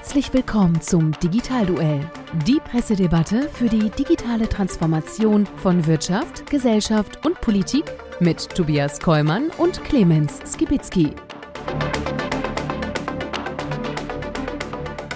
Herzlich willkommen zum Digitalduell, die Pressedebatte für die digitale Transformation von Wirtschaft, Gesellschaft und Politik mit Tobias Kollmann und Clemens Skibitzky.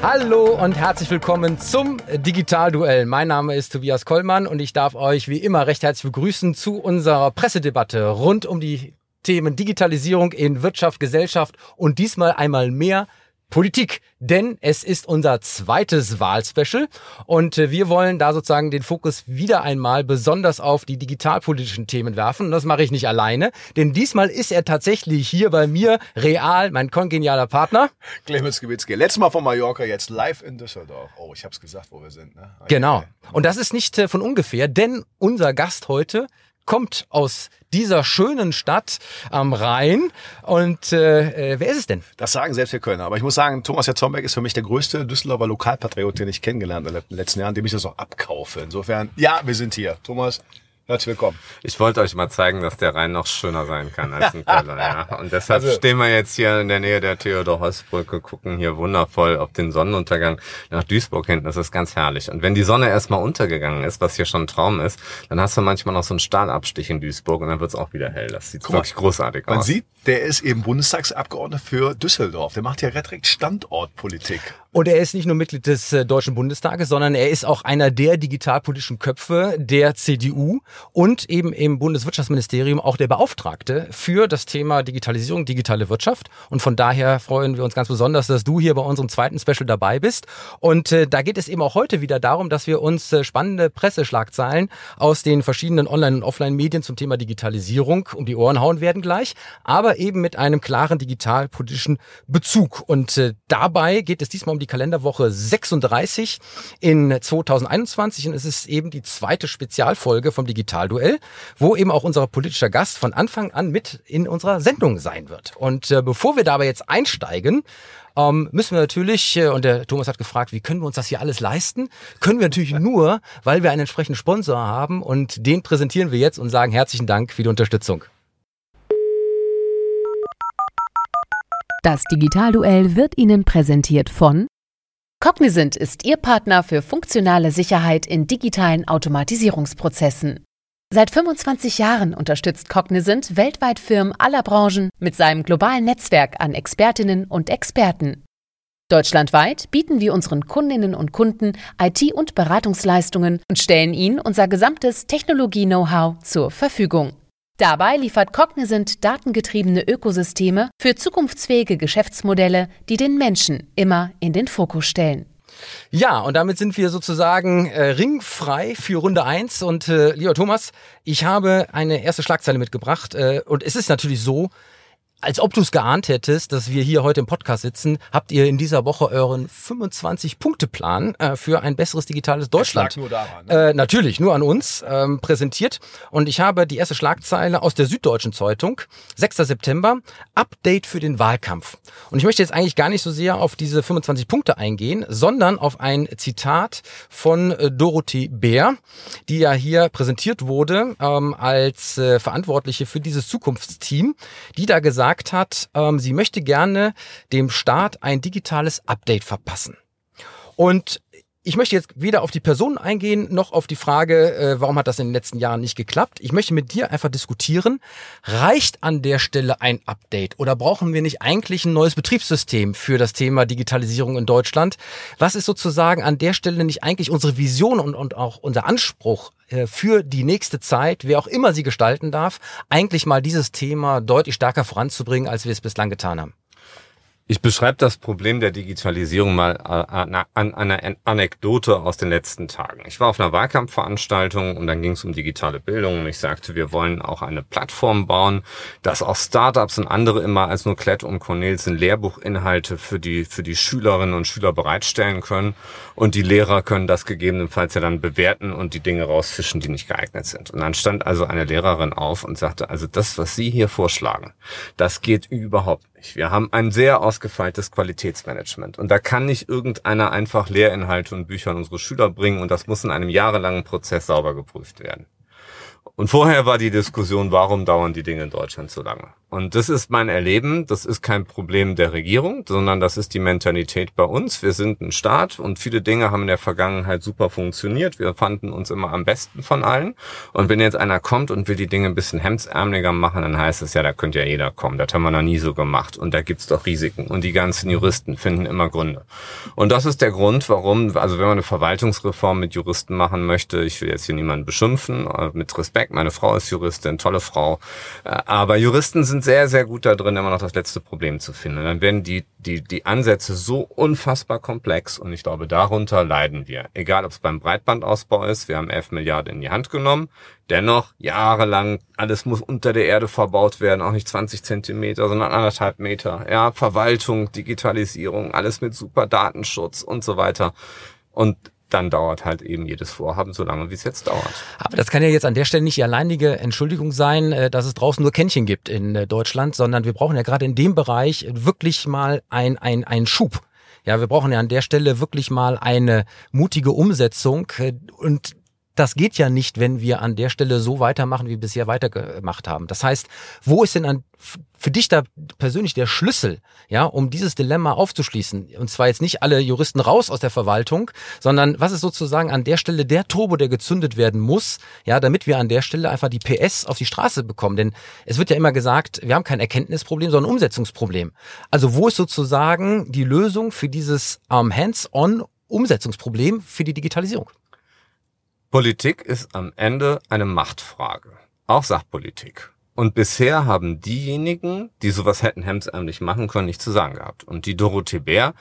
Hallo und herzlich willkommen zum Digitalduell. Mein Name ist Tobias Kollmann und ich darf euch wie immer recht herzlich begrüßen zu unserer Pressedebatte rund um die Themen Digitalisierung in Wirtschaft, Gesellschaft und diesmal einmal mehr Politik, denn es ist unser zweites Wahlspecial und äh, wir wollen da sozusagen den Fokus wieder einmal besonders auf die digitalpolitischen Themen werfen. Und das mache ich nicht alleine, denn diesmal ist er tatsächlich hier bei mir real, mein kongenialer Partner. Clemens Gewitzke. Letztes Mal von Mallorca, jetzt live in Düsseldorf. Oh, ich habe es gesagt, wo wir sind. Ne? Genau. Und das ist nicht äh, von ungefähr, denn unser Gast heute kommt aus dieser schönen Stadt am Rhein. Und äh, äh, wer ist es denn? Das sagen selbst wir Kölner. Aber ich muss sagen, Thomas Jatzombeck ist für mich der größte Düsseldorfer Lokalpatriot, den ich kennengelernt habe in den letzten Jahren, dem ich das auch abkaufe. Insofern, ja, wir sind hier. Thomas, Herzlich willkommen. Ich wollte euch mal zeigen, dass der Rhein noch schöner sein kann als ein Kölner. ja. Und deshalb also, stehen wir jetzt hier in der Nähe der Theodor-Heuss-Brücke, gucken hier wundervoll auf den Sonnenuntergang nach Duisburg hinten. Das ist ganz herrlich. Und wenn die Sonne erstmal untergegangen ist, was hier schon ein Traum ist, dann hast du manchmal noch so einen Stahlabstich in Duisburg und dann wird's auch wieder hell. Das sieht wirklich großartig man aus. Man sieht, der ist eben Bundestagsabgeordneter für Düsseldorf. Der macht ja direkt Standortpolitik. Und er ist nicht nur Mitglied des äh, Deutschen Bundestages, sondern er ist auch einer der digitalpolitischen Köpfe der CDU und eben im Bundeswirtschaftsministerium auch der Beauftragte für das Thema Digitalisierung, digitale Wirtschaft. Und von daher freuen wir uns ganz besonders, dass du hier bei unserem zweiten Special dabei bist. Und äh, da geht es eben auch heute wieder darum, dass wir uns äh, spannende Presseschlagzeilen aus den verschiedenen Online- und Offline-Medien zum Thema Digitalisierung um die Ohren hauen werden gleich, aber eben mit einem klaren digitalpolitischen Bezug. Und äh, dabei geht es diesmal um die die Kalenderwoche 36 in 2021 und es ist eben die zweite Spezialfolge vom Digitalduell, wo eben auch unser politischer Gast von Anfang an mit in unserer Sendung sein wird. Und äh, bevor wir dabei jetzt einsteigen, ähm, müssen wir natürlich, äh, und der Thomas hat gefragt, wie können wir uns das hier alles leisten? Können wir natürlich nur, weil wir einen entsprechenden Sponsor haben und den präsentieren wir jetzt und sagen herzlichen Dank für die Unterstützung. Das Digitalduell wird Ihnen präsentiert von Cognizant ist Ihr Partner für funktionale Sicherheit in digitalen Automatisierungsprozessen. Seit 25 Jahren unterstützt Cognizant weltweit Firmen aller Branchen mit seinem globalen Netzwerk an Expertinnen und Experten. Deutschlandweit bieten wir unseren Kundinnen und Kunden IT- und Beratungsleistungen und stellen ihnen unser gesamtes Technologie-Know-how zur Verfügung. Dabei liefert Cognizant datengetriebene Ökosysteme für zukunftsfähige Geschäftsmodelle, die den Menschen immer in den Fokus stellen. Ja, und damit sind wir sozusagen äh, ringfrei für Runde eins Und äh, lieber Thomas, ich habe eine erste Schlagzeile mitgebracht. Äh, und es ist natürlich so, als ob du es geahnt hättest, dass wir hier heute im Podcast sitzen, habt ihr in dieser Woche euren 25-Punkte-Plan äh, für ein besseres digitales Deutschland. nur daran, ne? äh, natürlich, nur an uns ähm, präsentiert. Und ich habe die erste Schlagzeile aus der Süddeutschen Zeitung, 6. September, Update für den Wahlkampf. Und ich möchte jetzt eigentlich gar nicht so sehr auf diese 25 Punkte eingehen, sondern auf ein Zitat von äh, Dorothee Bär, die ja hier präsentiert wurde ähm, als äh, Verantwortliche für dieses Zukunftsteam, die da gesagt gesagt hat, ähm, sie möchte gerne dem Staat ein digitales Update verpassen. Und ich möchte jetzt weder auf die Person eingehen, noch auf die Frage, äh, warum hat das in den letzten Jahren nicht geklappt. Ich möchte mit dir einfach diskutieren, reicht an der Stelle ein Update oder brauchen wir nicht eigentlich ein neues Betriebssystem für das Thema Digitalisierung in Deutschland? Was ist sozusagen an der Stelle nicht eigentlich unsere Vision und, und auch unser Anspruch äh, für die nächste Zeit, wer auch immer sie gestalten darf, eigentlich mal dieses Thema deutlich stärker voranzubringen, als wir es bislang getan haben? Ich beschreibe das Problem der Digitalisierung mal äh, an einer Anekdote aus den letzten Tagen. Ich war auf einer Wahlkampfveranstaltung und dann ging es um digitale Bildung und ich sagte, wir wollen auch eine Plattform bauen, dass auch Startups und andere immer als nur Klett und Cornelsen Lehrbuchinhalte für die, für die Schülerinnen und Schüler bereitstellen können und die Lehrer können das gegebenenfalls ja dann bewerten und die Dinge rausfischen, die nicht geeignet sind. Und dann stand also eine Lehrerin auf und sagte, also das, was Sie hier vorschlagen, das geht überhaupt nicht. Wir haben ein sehr ausgefeiltes Qualitätsmanagement. Und da kann nicht irgendeiner einfach Lehrinhalte und Bücher an unsere Schüler bringen und das muss in einem jahrelangen Prozess sauber geprüft werden. Und vorher war die Diskussion, warum dauern die Dinge in Deutschland so lange? Und das ist mein Erleben. Das ist kein Problem der Regierung, sondern das ist die Mentalität bei uns. Wir sind ein Staat und viele Dinge haben in der Vergangenheit super funktioniert. Wir fanden uns immer am besten von allen. Und wenn jetzt einer kommt und will die Dinge ein bisschen hemdsärmeliger machen, dann heißt es ja, da könnte ja jeder kommen. Das haben wir noch nie so gemacht. Und da gibt's doch Risiken. Und die ganzen Juristen finden immer Gründe. Und das ist der Grund, warum, also wenn man eine Verwaltungsreform mit Juristen machen möchte, ich will jetzt hier niemanden beschimpfen, äh, mit Respekt, meine Frau ist Juristin, tolle Frau. Äh, aber Juristen sind sehr, sehr gut da drin, immer noch das letzte Problem zu finden. Und dann werden die, die, die Ansätze so unfassbar komplex und ich glaube, darunter leiden wir. Egal, ob es beim Breitbandausbau ist, wir haben 11 Milliarden in die Hand genommen. Dennoch, jahrelang, alles muss unter der Erde verbaut werden, auch nicht 20 Zentimeter, sondern anderthalb Meter. Ja, Verwaltung, Digitalisierung, alles mit super Datenschutz und so weiter. Und dann dauert halt eben jedes Vorhaben so lange, wie es jetzt dauert. Aber das kann ja jetzt an der Stelle nicht die alleinige Entschuldigung sein, äh, dass es draußen nur Kännchen gibt in äh, Deutschland, sondern wir brauchen ja gerade in dem Bereich wirklich mal ein, ein, ein Schub. Ja, wir brauchen ja an der Stelle wirklich mal eine mutige Umsetzung äh, und das geht ja nicht, wenn wir an der Stelle so weitermachen, wie wir bisher weitergemacht haben. Das heißt, wo ist denn an, für dich da persönlich der Schlüssel, ja, um dieses Dilemma aufzuschließen? Und zwar jetzt nicht alle Juristen raus aus der Verwaltung, sondern was ist sozusagen an der Stelle der Turbo, der gezündet werden muss, ja, damit wir an der Stelle einfach die PS auf die Straße bekommen? Denn es wird ja immer gesagt, wir haben kein Erkenntnisproblem, sondern Umsetzungsproblem. Also wo ist sozusagen die Lösung für dieses ähm, Hands-on Umsetzungsproblem für die Digitalisierung? Politik ist am Ende eine Machtfrage. Auch Sachpolitik. Und bisher haben diejenigen, die sowas hätten hemdsärmlich machen können, nichts zu sagen gehabt. Und die Dorothee Bär,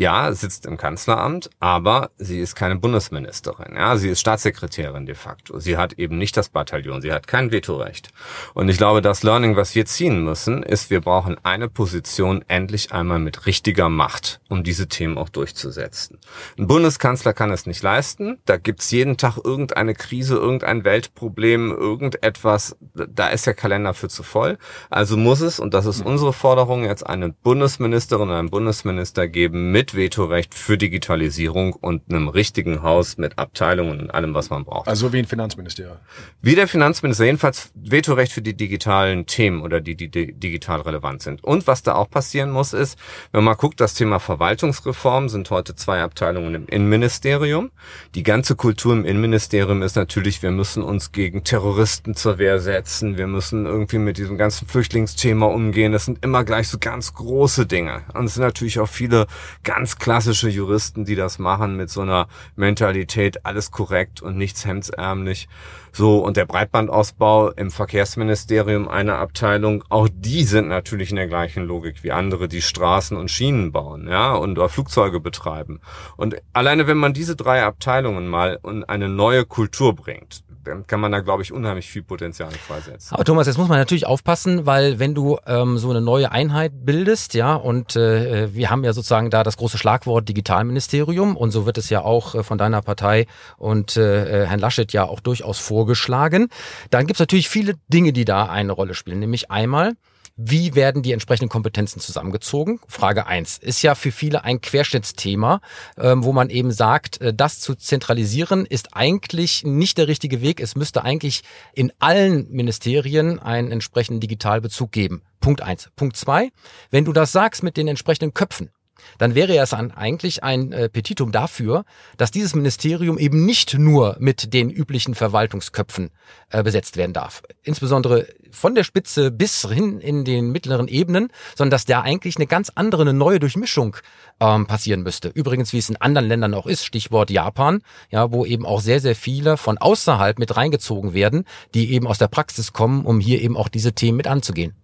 ja, sitzt im Kanzleramt, aber sie ist keine Bundesministerin. Ja, sie ist Staatssekretärin de facto. Sie hat eben nicht das Bataillon. Sie hat kein Vetorecht. Und ich glaube, das Learning, was wir ziehen müssen, ist, wir brauchen eine Position endlich einmal mit richtiger Macht, um diese Themen auch durchzusetzen. Ein Bundeskanzler kann es nicht leisten. Da gibt's jeden Tag irgendeine Krise, irgendein Weltproblem, irgendetwas. Da ist der Kalender für zu voll. Also muss es, und das ist unsere Forderung, jetzt eine Bundesministerin einen Bundesminister geben mit Vetorecht für Digitalisierung und einem richtigen Haus mit Abteilungen und allem, was man braucht. Also wie ein Finanzministerium. Wie der Finanzminister, jedenfalls Vetorecht für die digitalen Themen oder die, die, die digital relevant sind. Und was da auch passieren muss, ist, wenn man guckt, das Thema Verwaltungsreform sind heute zwei Abteilungen im Innenministerium. Die ganze Kultur im Innenministerium ist natürlich, wir müssen uns gegen Terroristen zur Wehr setzen, wir müssen irgendwie mit diesem ganzen Flüchtlingsthema umgehen. Das sind immer gleich so ganz große Dinge. Und es sind natürlich auch viele ganz klassische Juristen, die das machen mit so einer Mentalität, alles korrekt und nichts hemdsärmlich. So, und der Breitbandausbau im Verkehrsministerium eine Abteilung, auch die sind natürlich in der gleichen Logik wie andere, die Straßen und Schienen bauen, ja, und Flugzeuge betreiben. Und alleine wenn man diese drei Abteilungen mal in eine neue Kultur bringt, dann kann man da, glaube ich, unheimlich viel Potenzial freisetzen. Aber Thomas, jetzt muss man natürlich aufpassen, weil wenn du ähm, so eine neue Einheit bildest, ja, und äh, wir haben ja sozusagen da das große Schlagwort Digitalministerium und so wird es ja auch äh, von deiner Partei und äh, Herrn Laschet ja auch durchaus vorgeschlagen, dann gibt es natürlich viele Dinge, die da eine Rolle spielen. Nämlich einmal, wie werden die entsprechenden Kompetenzen zusammengezogen? Frage eins Ist ja für viele ein Querschnittsthema, ähm, wo man eben sagt, äh, das zu zentralisieren ist eigentlich nicht der richtige Weg. Es müsste eigentlich in allen Ministerien einen entsprechenden Digitalbezug geben. Punkt eins. Punkt zwei, wenn du das sagst mit den entsprechenden Köpfen, dann wäre es eigentlich ein äh, Petitum dafür, dass dieses Ministerium eben nicht nur mit den üblichen Verwaltungsköpfen äh, besetzt werden darf. Insbesondere von der Spitze bis hin in den mittleren Ebenen, sondern dass da eigentlich eine ganz andere, eine neue Durchmischung ähm, passieren müsste. Übrigens, wie es in anderen Ländern auch ist, Stichwort Japan, ja, wo eben auch sehr, sehr viele von außerhalb mit reingezogen werden, die eben aus der Praxis kommen, um hier eben auch diese Themen mit anzugehen.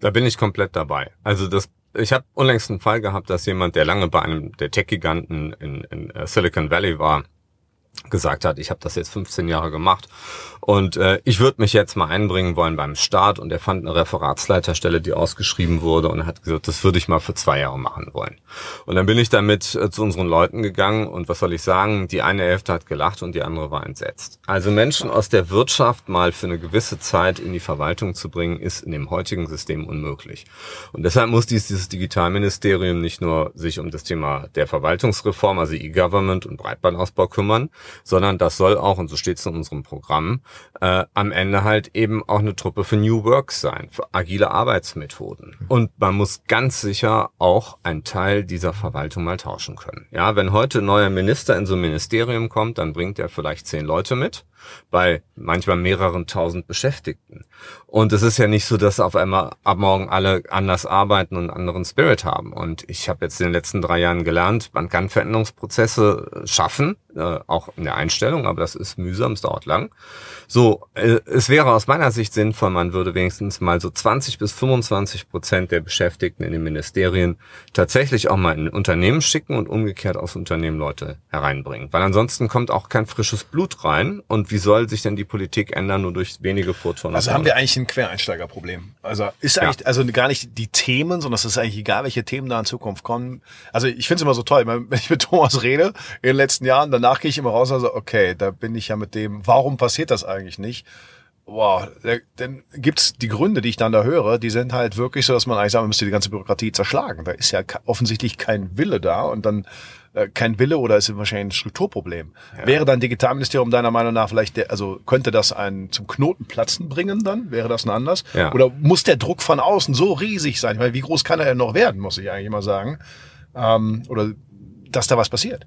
Da bin ich komplett dabei. Also das ich habe unlängst einen Fall gehabt, dass jemand, der lange bei einem der Tech-Giganten in, in äh, Silicon Valley war, gesagt hat, ich habe das jetzt 15 Jahre gemacht und äh, ich würde mich jetzt mal einbringen wollen beim Start und er fand eine Referatsleiterstelle, die ausgeschrieben wurde und hat gesagt, das würde ich mal für zwei Jahre machen wollen. Und dann bin ich damit äh, zu unseren Leuten gegangen und was soll ich sagen, die eine Hälfte hat gelacht und die andere war entsetzt. Also Menschen aus der Wirtschaft mal für eine gewisse Zeit in die Verwaltung zu bringen, ist in dem heutigen System unmöglich. Und deshalb muss dies, dieses Digitalministerium nicht nur sich um das Thema der Verwaltungsreform, also E-Government und Breitbandausbau kümmern, sondern das soll auch, und so steht es in unserem Programm, äh, am Ende halt eben auch eine Truppe für New Work sein, für agile Arbeitsmethoden. Und man muss ganz sicher auch einen Teil dieser Verwaltung mal tauschen können. Ja, wenn heute ein neuer Minister in so ein Ministerium kommt, dann bringt er vielleicht zehn Leute mit bei manchmal mehreren tausend Beschäftigten. Und es ist ja nicht so, dass auf einmal ab morgen alle anders arbeiten und anderen Spirit haben. Und ich habe jetzt in den letzten drei Jahren gelernt, man kann Veränderungsprozesse schaffen, äh, auch in der Einstellung, aber das ist mühsam, es dauert lang. So, äh, es wäre aus meiner Sicht sinnvoll, man würde wenigstens mal so 20 bis 25 Prozent der Beschäftigten in den Ministerien tatsächlich auch mal in Unternehmen schicken und umgekehrt aus Unternehmen Leute hereinbringen. Weil ansonsten kommt auch kein frisches Blut rein. Und wie soll sich denn die Politik ändern, nur durch wenige Vorturner? Also haben wir eigentlich ein Quereinsteigerproblem. Also ist eigentlich, ja. also gar nicht die Themen, sondern es ist eigentlich egal, welche Themen da in Zukunft kommen. Also ich finde es immer so toll, wenn ich mit Thomas rede in den letzten Jahren, danach gehe ich immer raus und sage, okay, da bin ich ja mit dem, warum passiert das eigentlich nicht? Boah, dann gibt's die Gründe, die ich dann da höre, die sind halt wirklich so, dass man eigentlich sagen müsste, die ganze Bürokratie zerschlagen. Da ist ja offensichtlich kein Wille da und dann äh, kein Wille oder ist es wahrscheinlich ein Strukturproblem. Ja. Wäre dann Digitalministerium deiner Meinung nach vielleicht, der, also könnte das einen zum Knotenplatzen bringen dann? Wäre das ein anders? Ja. Oder muss der Druck von außen so riesig sein? Weil wie groß kann er denn noch werden, muss ich eigentlich immer sagen. Ähm, oder dass da was passiert.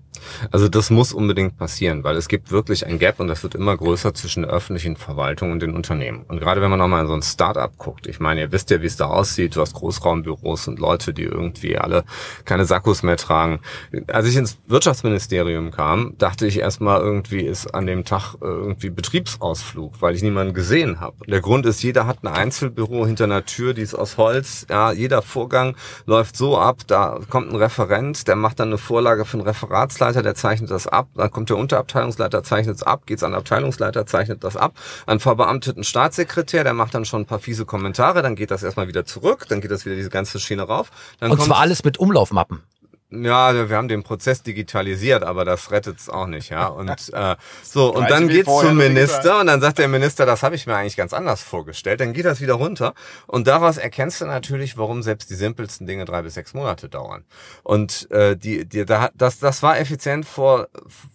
Also das muss unbedingt passieren, weil es gibt wirklich ein Gap und das wird immer größer zwischen der öffentlichen Verwaltung und den Unternehmen. Und gerade wenn man nochmal in so ein Start-up guckt, ich meine, ihr wisst ja, wie es da aussieht, du hast Großraumbüros und Leute, die irgendwie alle keine Sakkos mehr tragen. Als ich ins Wirtschaftsministerium kam, dachte ich erstmal irgendwie ist an dem Tag irgendwie Betriebsausflug, weil ich niemanden gesehen habe. Der Grund ist, jeder hat ein Einzelbüro hinter einer Tür, die ist aus Holz. Ja, jeder Vorgang läuft so ab, da kommt ein Referent, der macht dann eine Vorlage Vorlage für einen Referatsleiter, der zeichnet das ab, dann kommt der Unterabteilungsleiter, zeichnet es ab, geht's an den Abteilungsleiter, zeichnet das ab, an verbeamteten Staatssekretär, der macht dann schon ein paar fiese Kommentare, dann geht das erstmal wieder zurück, dann geht das wieder diese ganze Schiene rauf. Dann Und zwar alles mit Umlaufmappen. Ja, wir haben den Prozess digitalisiert, aber das rettet es auch nicht, ja. Und äh, so und dann geht's zum Minister und dann sagt der Minister, das habe ich mir eigentlich ganz anders vorgestellt. Dann geht das wieder runter und daraus erkennst du natürlich, warum selbst die simpelsten Dinge drei bis sechs Monate dauern. Und äh, die, die, da, das, das war effizient vor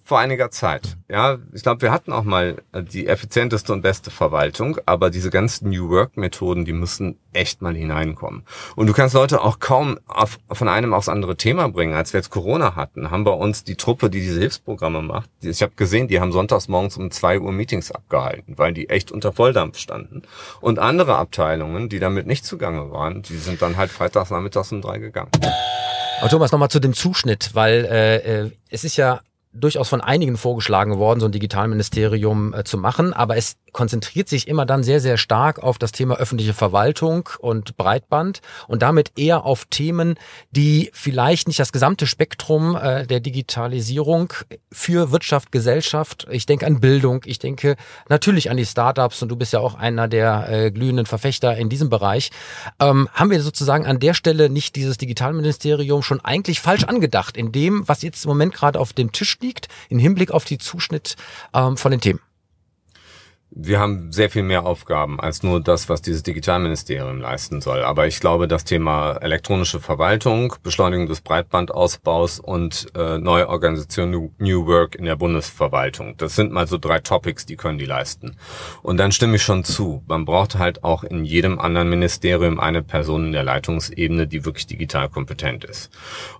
vor einiger Zeit. Ja, ich glaube, wir hatten auch mal die effizienteste und beste Verwaltung, aber diese ganzen New Work Methoden, die müssen echt mal hineinkommen. Und du kannst Leute auch kaum auf, von einem aufs andere Thema bringen. Als wir jetzt Corona hatten, haben bei uns die Truppe, die diese Hilfsprogramme macht, ich habe gesehen, die haben sonntags morgens um zwei Uhr Meetings abgehalten, weil die echt unter Volldampf standen. Und andere Abteilungen, die damit nicht zugange waren, die sind dann halt freitags nachmittags um drei gegangen. Aber Thomas, nochmal zu dem Zuschnitt, weil äh, äh es ist ja durchaus von einigen vorgeschlagen worden, so ein Digitalministerium äh, zu machen, aber es konzentriert sich immer dann sehr, sehr stark auf das Thema öffentliche Verwaltung und Breitband und damit eher auf Themen, die vielleicht nicht das gesamte Spektrum äh, der Digitalisierung für Wirtschaft, Gesellschaft, ich denke an Bildung, ich denke natürlich an die Startups und du bist ja auch einer der äh, glühenden Verfechter in diesem Bereich, ähm, haben wir sozusagen an der Stelle nicht dieses Digitalministerium schon eigentlich falsch angedacht in dem, was jetzt im Moment gerade auf dem Tisch liegt, im Hinblick auf die Zuschnitt ähm, von den Themen? wir haben sehr viel mehr Aufgaben als nur das, was dieses Digitalministerium leisten soll. Aber ich glaube, das Thema elektronische Verwaltung, Beschleunigung des Breitbandausbaus und äh, neue Organisation New Work in der Bundesverwaltung, das sind mal so drei Topics, die können die leisten. Und dann stimme ich schon zu. Man braucht halt auch in jedem anderen Ministerium eine Person in der Leitungsebene, die wirklich digital kompetent ist.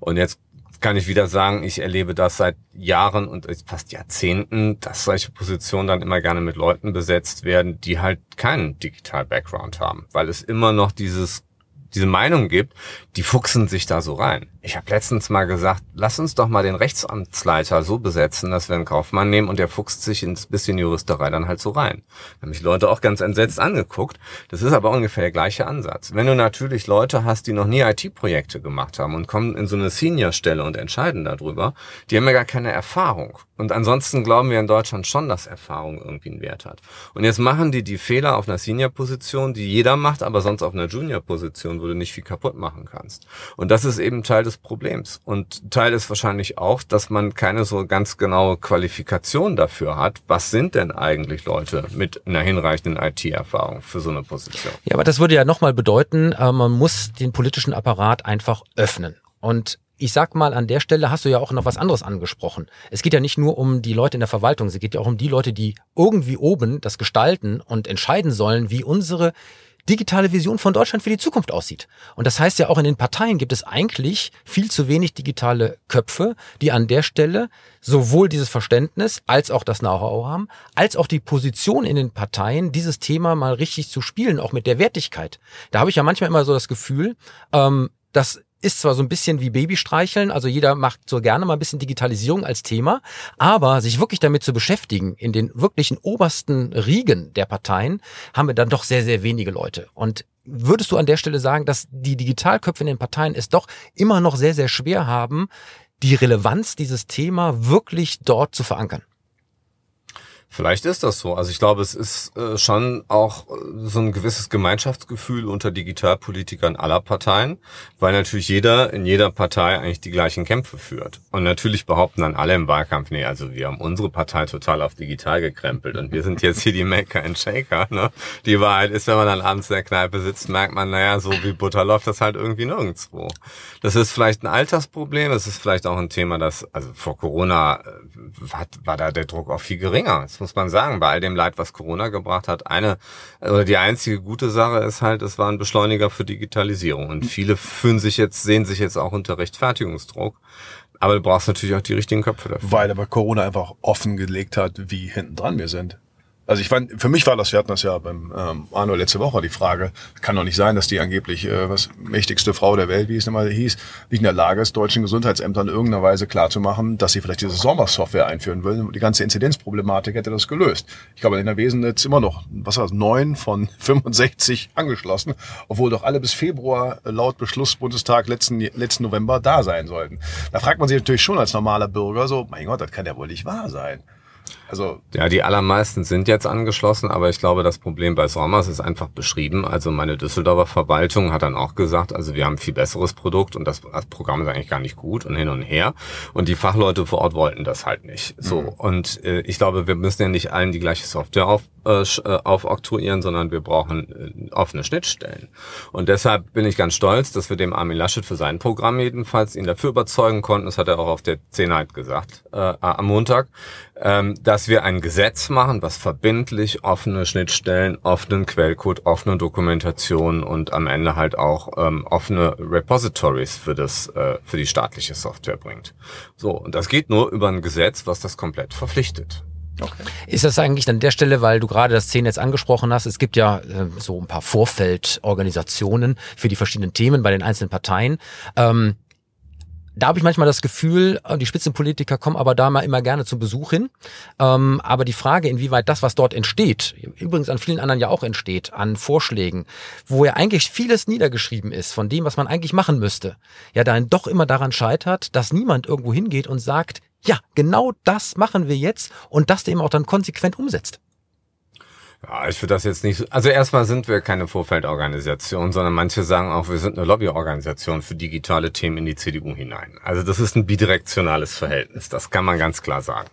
Und jetzt kann ich wieder sagen, ich erlebe das seit Jahren und fast Jahrzehnten, dass solche Positionen dann immer gerne mit Leuten besetzt werden, die halt keinen Digital-Background haben, weil es immer noch dieses diese Meinung gibt, die fuchsen sich da so rein. Ich habe letztens mal gesagt, lass uns doch mal den Rechtsamtsleiter so besetzen, dass wir einen Kaufmann nehmen und der fuchst sich ins bisschen Juristerei dann halt so rein. Da haben mich Leute auch ganz entsetzt angeguckt. Das ist aber ungefähr der gleiche Ansatz. Wenn du natürlich Leute hast, die noch nie IT-Projekte gemacht haben und kommen in so eine Senior-Stelle und entscheiden darüber, die haben ja gar keine Erfahrung. Und ansonsten glauben wir in Deutschland schon, dass Erfahrung irgendwie einen Wert hat. Und jetzt machen die die Fehler auf einer Senior-Position, die jeder macht, aber sonst auf einer Junior-Position, wo du nicht viel kaputt machen kannst. Und das ist eben Teil des Problems. Und Teil ist wahrscheinlich auch, dass man keine so ganz genaue Qualifikation dafür hat. Was sind denn eigentlich Leute mit einer hinreichenden IT-Erfahrung für so eine Position? Ja, aber das würde ja nochmal bedeuten, äh, man muss den politischen Apparat einfach öffnen. Und ich sag mal, an der Stelle hast du ja auch noch was anderes angesprochen. Es geht ja nicht nur um die Leute in der Verwaltung, es geht ja auch um die Leute, die irgendwie oben das gestalten und entscheiden sollen, wie unsere digitale Vision von Deutschland für die Zukunft aussieht. Und das heißt ja auch in den Parteien gibt es eigentlich viel zu wenig digitale Köpfe, die an der Stelle sowohl dieses Verständnis als auch das Know-how haben, als auch die Position in den Parteien, dieses Thema mal richtig zu spielen, auch mit der Wertigkeit. Da habe ich ja manchmal immer so das Gefühl, ähm, dass ist zwar so ein bisschen wie Babystreicheln, also jeder macht so gerne mal ein bisschen Digitalisierung als Thema, aber sich wirklich damit zu beschäftigen, in den wirklichen obersten Riegen der Parteien, haben wir dann doch sehr, sehr wenige Leute. Und würdest du an der Stelle sagen, dass die Digitalköpfe in den Parteien es doch immer noch sehr, sehr schwer haben, die Relevanz dieses Thema wirklich dort zu verankern? Vielleicht ist das so. Also ich glaube, es ist äh, schon auch äh, so ein gewisses Gemeinschaftsgefühl unter Digitalpolitikern aller Parteien, weil natürlich jeder in jeder Partei eigentlich die gleichen Kämpfe führt. Und natürlich behaupten dann alle im Wahlkampf, nee, also wir haben unsere Partei total auf digital gekrempelt und wir sind jetzt hier die Maker and Shaker. Ne? Die Wahrheit ist, wenn man dann abends in der Kneipe sitzt, merkt man, naja, so wie Butter läuft das halt irgendwie nirgendwo. Das ist vielleicht ein Altersproblem, es ist vielleicht auch ein Thema, das, also vor Corona äh, war, war da der Druck auch viel geringer muss man sagen, bei all dem Leid, was Corona gebracht hat. Eine oder die einzige gute Sache ist halt, es war ein Beschleuniger für Digitalisierung. Und viele fühlen sich jetzt, sehen sich jetzt auch unter Rechtfertigungsdruck. Aber du brauchst natürlich auch die richtigen Köpfe dafür. Weil aber Corona einfach offengelegt hat, wie hinten dran wir sind. Also ich fand, für mich war das, wir hatten das ja beim ähm, Arno letzte Woche die Frage, kann doch nicht sein, dass die angeblich äh, was mächtigste Frau der Welt, wie es nochmal hieß, nicht in der Lage ist, deutschen Gesundheitsämtern in irgendeiner Weise klarzumachen, dass sie vielleicht diese Sommersoftware einführen will. Die ganze Inzidenzproblematik hätte das gelöst. Ich glaube, in der Wesen jetzt immer noch, was war das, neun von 65 angeschlossen, obwohl doch alle bis Februar laut Beschluss Bundestag letzten, letzten November da sein sollten. Da fragt man sich natürlich schon als normaler Bürger so, mein Gott, das kann ja wohl nicht wahr sein. Also ja, die allermeisten sind jetzt angeschlossen, aber ich glaube, das Problem bei Sommers ist einfach beschrieben. Also meine Düsseldorfer Verwaltung hat dann auch gesagt, also wir haben ein viel besseres Produkt und das, das Programm ist eigentlich gar nicht gut und hin und her. Und die Fachleute vor Ort wollten das halt nicht. So mhm. und äh, ich glaube, wir müssen ja nicht allen die gleiche Software auf, äh, äh aufoktroyieren, sondern wir brauchen äh, offene Schnittstellen. Und deshalb bin ich ganz stolz, dass wir dem Armin Laschet für sein Programm jedenfalls ihn dafür überzeugen konnten. Das hat er auch auf der Zehnheit gesagt äh, am Montag, dass wir ein Gesetz machen, was verbindlich offene Schnittstellen, offenen Quellcode, offene Dokumentation und am Ende halt auch ähm, offene Repositories für das äh, für die staatliche Software bringt. So und das geht nur über ein Gesetz, was das komplett verpflichtet. Okay. Ist das eigentlich an der Stelle, weil du gerade das Szenen jetzt angesprochen hast, es gibt ja äh, so ein paar Vorfeldorganisationen für die verschiedenen Themen bei den einzelnen Parteien. Ähm, da habe ich manchmal das Gefühl, äh, die Spitzenpolitiker kommen aber da mal immer gerne zum Besuch hin. Ähm, aber die Frage, inwieweit das, was dort entsteht, übrigens an vielen anderen ja auch entsteht, an Vorschlägen, wo ja eigentlich vieles niedergeschrieben ist von dem, was man eigentlich machen müsste, ja dann doch immer daran scheitert, dass niemand irgendwo hingeht und sagt, ja, genau das machen wir jetzt und das eben auch dann konsequent umsetzt. Ja, ich würde das jetzt nicht. Also erstmal sind wir keine Vorfeldorganisation, sondern manche sagen auch, wir sind eine Lobbyorganisation für digitale Themen in die CDU hinein. Also das ist ein bidirektionales Verhältnis, das kann man ganz klar sagen.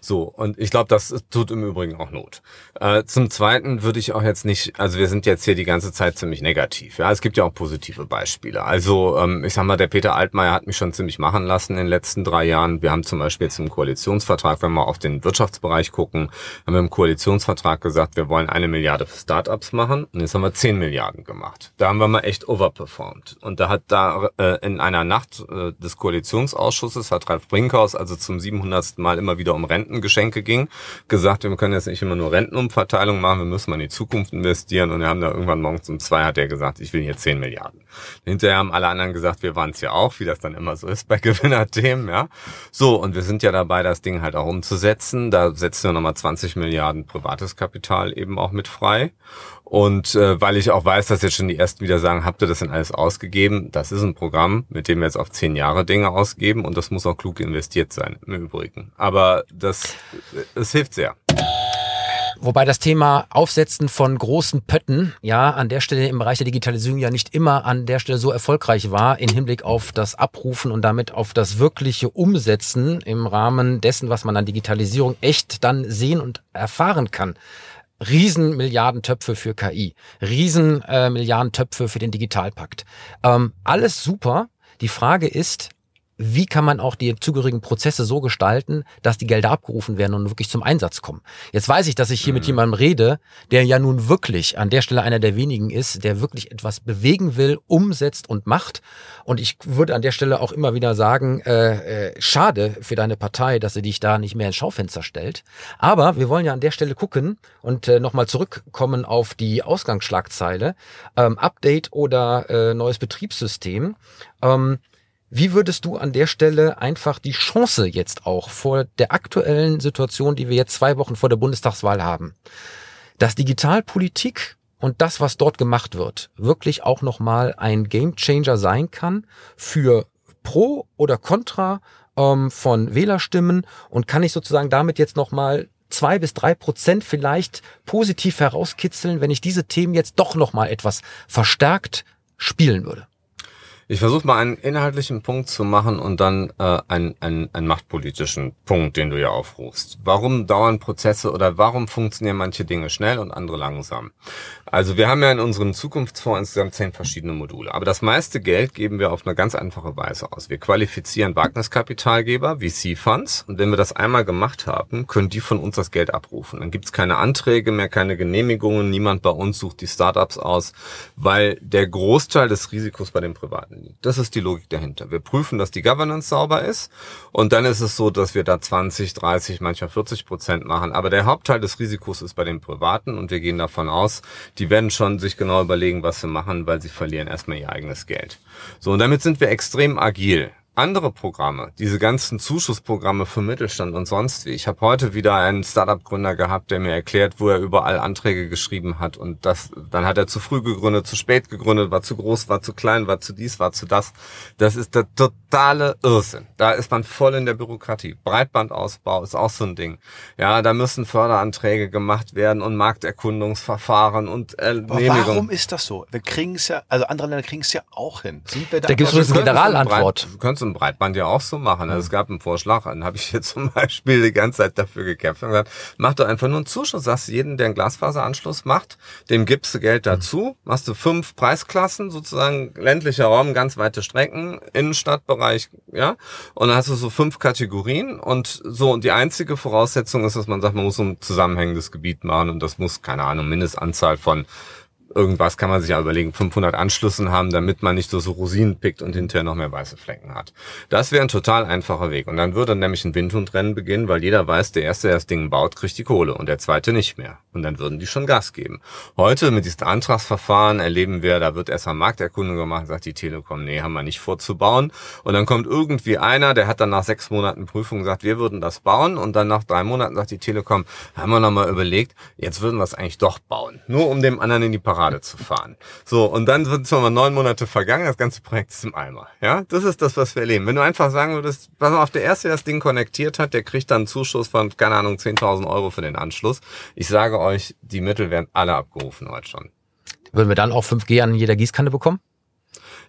So, und ich glaube, das tut im Übrigen auch Not. Äh, zum Zweiten würde ich auch jetzt nicht, also wir sind jetzt hier die ganze Zeit ziemlich negativ. Ja, es gibt ja auch positive Beispiele. Also ähm, ich sag mal, der Peter Altmaier hat mich schon ziemlich machen lassen in den letzten drei Jahren. Wir haben zum Beispiel jetzt im Koalitionsvertrag, wenn wir auf den Wirtschaftsbereich gucken, haben wir im Koalitionsvertrag gesagt, wir wollen eine Milliarde für Startups machen und jetzt haben wir zehn Milliarden gemacht. Da haben wir mal echt overperformed. Und da hat da äh, in einer Nacht äh, des Koalitionsausschusses hat Ralf Brinkhaus, also zum 700. Mal immer wieder um Rentengeschenke ging, gesagt, wir können jetzt nicht immer nur Rentenumverteilung machen, wir müssen mal in die Zukunft investieren. Und wir haben da irgendwann morgens um zwei hat er gesagt, ich will hier zehn Milliarden. Hinterher haben alle anderen gesagt, wir waren es ja auch, wie das dann immer so ist bei Gewinnerthemen, ja. So, und wir sind ja dabei, das Ding halt auch umzusetzen. Da setzen wir nochmal 20 Milliarden privates Kapital eben auch mit frei. Und äh, weil ich auch weiß, dass jetzt schon die ersten wieder sagen, habt ihr das denn alles ausgegeben? Das ist ein Programm, mit dem wir jetzt auf zehn Jahre Dinge ausgeben und das muss auch klug investiert sein im Übrigen. Aber das, es hilft sehr. Wobei das Thema Aufsetzen von großen Pötten ja an der Stelle im Bereich der Digitalisierung ja nicht immer an der Stelle so erfolgreich war in Hinblick auf das Abrufen und damit auf das wirkliche Umsetzen im Rahmen dessen, was man an Digitalisierung echt dann sehen und erfahren kann. Riesen Milliardentöpfe für KI, Riesen äh, für den Digitalpakt. Ähm, alles super. Die Frage ist, wie kann man auch die zugehörigen Prozesse so gestalten, dass die Gelder abgerufen werden und wirklich zum Einsatz kommen. Jetzt weiß ich, dass ich hier mhm. mit jemandem rede, der ja nun wirklich an der Stelle einer der wenigen ist, der wirklich etwas bewegen will, umsetzt und macht. Und ich würde an der Stelle auch immer wieder sagen, äh, äh, schade für deine Partei, dass sie dich da nicht mehr ins Schaufenster stellt. Aber wir wollen ja an der Stelle gucken und äh, nochmal zurückkommen auf die Ausgangsschlagzeile. Ähm, Update oder äh, neues Betriebssystem. Ähm, wie würdest du an der Stelle einfach die Chance jetzt auch vor der aktuellen Situation, die wir jetzt zwei Wochen vor der Bundestagswahl haben, dass Digitalpolitik und das, was dort gemacht wird, wirklich auch nochmal ein Gamechanger sein kann für Pro oder Contra ähm, von Wählerstimmen und kann ich sozusagen damit jetzt nochmal zwei bis drei Prozent vielleicht positiv herauskitzeln, wenn ich diese Themen jetzt doch nochmal etwas verstärkt spielen würde? Ich versuche mal einen inhaltlichen Punkt zu machen und dann äh, einen, einen, einen machtpolitischen Punkt, den du ja aufrufst. Warum dauern Prozesse oder warum funktionieren manche Dinge schnell und andere langsam? Also wir haben ja in unserem Zukunftsfonds insgesamt zehn verschiedene Module. Aber das meiste Geld geben wir auf eine ganz einfache Weise aus. Wir qualifizieren Wagniskapitalgeber, VC-Funds. Und wenn wir das einmal gemacht haben, können die von uns das Geld abrufen. Dann gibt's keine Anträge mehr, keine Genehmigungen. Niemand bei uns sucht die Startups aus, weil der Großteil des Risikos bei den Privaten liegt. Das ist die Logik dahinter. Wir prüfen, dass die Governance sauber ist. Und dann ist es so, dass wir da 20, 30, manchmal 40 Prozent machen. Aber der Hauptteil des Risikos ist bei den Privaten. Und wir gehen davon aus, die werden schon sich genau überlegen, was sie machen, weil sie verlieren erstmal ihr eigenes Geld. So, und damit sind wir extrem agil andere Programme, diese ganzen Zuschussprogramme für Mittelstand und sonst wie. Ich habe heute wieder einen Startup-Gründer gehabt, der mir erklärt, wo er überall Anträge geschrieben hat und das, dann hat er zu früh gegründet, zu spät gegründet, war zu groß, war zu klein, war zu dies, war zu das. Das ist der totale Irrsinn. Da ist man voll in der Bürokratie. Breitbandausbau ist auch so ein Ding. Ja, da müssen Förderanträge gemacht werden und Markterkundungsverfahren und äh, Warum ist das so? Wir kriegen es ja, also andere Länder kriegen es ja auch hin. Sind wir da, da gibt es eine Generalantwort im Breitband ja auch so machen. Also es gab einen Vorschlag, dann habe ich jetzt zum Beispiel die ganze Zeit dafür gekämpft und gesagt, mach doch einfach nur einen Zuschuss. Sagst jeden, der einen Glasfaseranschluss macht, dem gibst du Geld dazu. Machst du fünf Preisklassen, sozusagen ländlicher Raum, ganz weite Strecken, Innenstadtbereich, ja. Und dann hast du so fünf Kategorien und so. Und die einzige Voraussetzung ist, dass man sagt, man muss so ein zusammenhängendes Gebiet machen und das muss, keine Ahnung, Mindestanzahl von irgendwas kann man sich ja überlegen, 500 Anschlüssen haben, damit man nicht so, so Rosinen pickt und hinterher noch mehr weiße Flecken hat. Das wäre ein total einfacher Weg. Und dann würde nämlich ein Windhundrennen beginnen, weil jeder weiß, der Erste, der das Ding baut, kriegt die Kohle und der Zweite nicht mehr. Und dann würden die schon Gas geben. Heute mit diesen Antragsverfahren erleben wir, da wird erst mal Markterkundung gemacht, sagt die Telekom, nee, haben wir nicht vorzubauen. Und dann kommt irgendwie einer, der hat dann nach sechs Monaten Prüfung gesagt, wir würden das bauen. Und dann nach drei Monaten sagt die Telekom, haben wir nochmal überlegt, jetzt würden wir es eigentlich doch bauen. Nur um dem anderen in die Parade gerade zu fahren. So, und dann sind schon mal neun Monate vergangen, das ganze Projekt ist im Eimer. Ja, das ist das, was wir erleben. Wenn du einfach sagen würdest, pass auf, der Erste, der das Ding konnektiert hat, der kriegt dann einen Zuschuss von, keine Ahnung, 10.000 Euro für den Anschluss. Ich sage euch, die Mittel werden alle abgerufen heute schon. Würden wir dann auch 5G an jeder Gießkanne bekommen?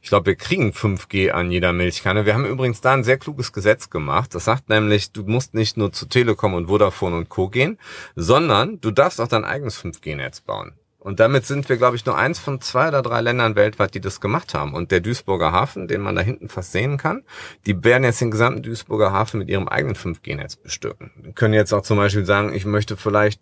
Ich glaube, wir kriegen 5G an jeder Milchkanne. Wir haben übrigens da ein sehr kluges Gesetz gemacht. Das sagt nämlich, du musst nicht nur zu Telekom und Vodafone und Co. gehen, sondern du darfst auch dein eigenes 5G-Netz bauen. Und damit sind wir, glaube ich, nur eins von zwei oder drei Ländern weltweit, die das gemacht haben. Und der Duisburger Hafen, den man da hinten fast sehen kann, die werden jetzt den gesamten Duisburger Hafen mit ihrem eigenen 5G-Netz bestücken. Wir können jetzt auch zum Beispiel sagen, ich möchte vielleicht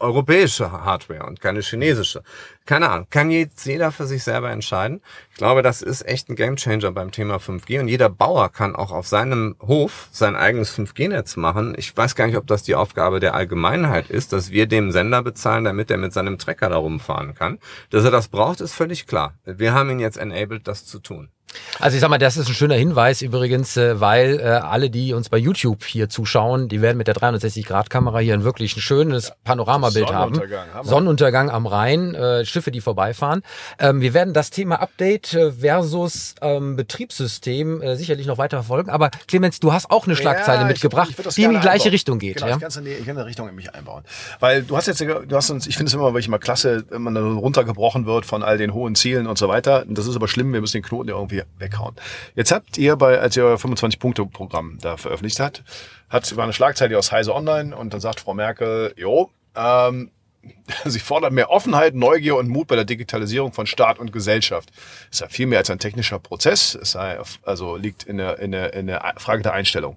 europäische Hardware und keine chinesische. Keine Ahnung, kann jetzt jeder für sich selber entscheiden. Ich glaube, das ist echt ein Gamechanger beim Thema 5G und jeder Bauer kann auch auf seinem Hof sein eigenes 5G-Netz machen. Ich weiß gar nicht, ob das die Aufgabe der Allgemeinheit ist, dass wir dem Sender bezahlen, damit er mit seinem Trecker da rumfahren kann. Dass er das braucht, ist völlig klar. Wir haben ihn jetzt enabled, das zu tun. Also ich sag mal, das ist ein schöner Hinweis übrigens, äh, weil äh, alle, die uns bei YouTube hier zuschauen, die werden mit der 360-Grad-Kamera hier ein wirklich ein schönes Panoramabild haben. Hammer. Sonnenuntergang am Rhein, äh, Schiffe, die vorbeifahren. Ähm, wir werden das Thema Update äh, versus ähm, Betriebssystem äh, sicherlich noch weiter verfolgen. Aber Clemens, du hast auch eine Schlagzeile ja, mitgebracht, ich, ich die in die gleiche einbauen. Richtung geht. Genau, ja? ich, kann in eine Richtung in mich einbauen. Weil du hast jetzt, du hast uns, ich finde es immer wirklich mal klasse, wenn man dann runtergebrochen wird von all den hohen Zielen und so weiter. Das ist aber schlimm, wir müssen den Knoten irgendwie weghauen. Jetzt habt ihr bei, als ihr euer 25-Punkte-Programm da veröffentlicht habt, hat war eine Schlagzeile aus Heise Online und dann sagt Frau Merkel, jo, ähm, Sie fordern mehr Offenheit, Neugier und Mut bei der Digitalisierung von Staat und Gesellschaft. Es ist ja viel mehr als ein technischer Prozess. Es sei, also liegt in der, in der, in der Frage der Einstellung.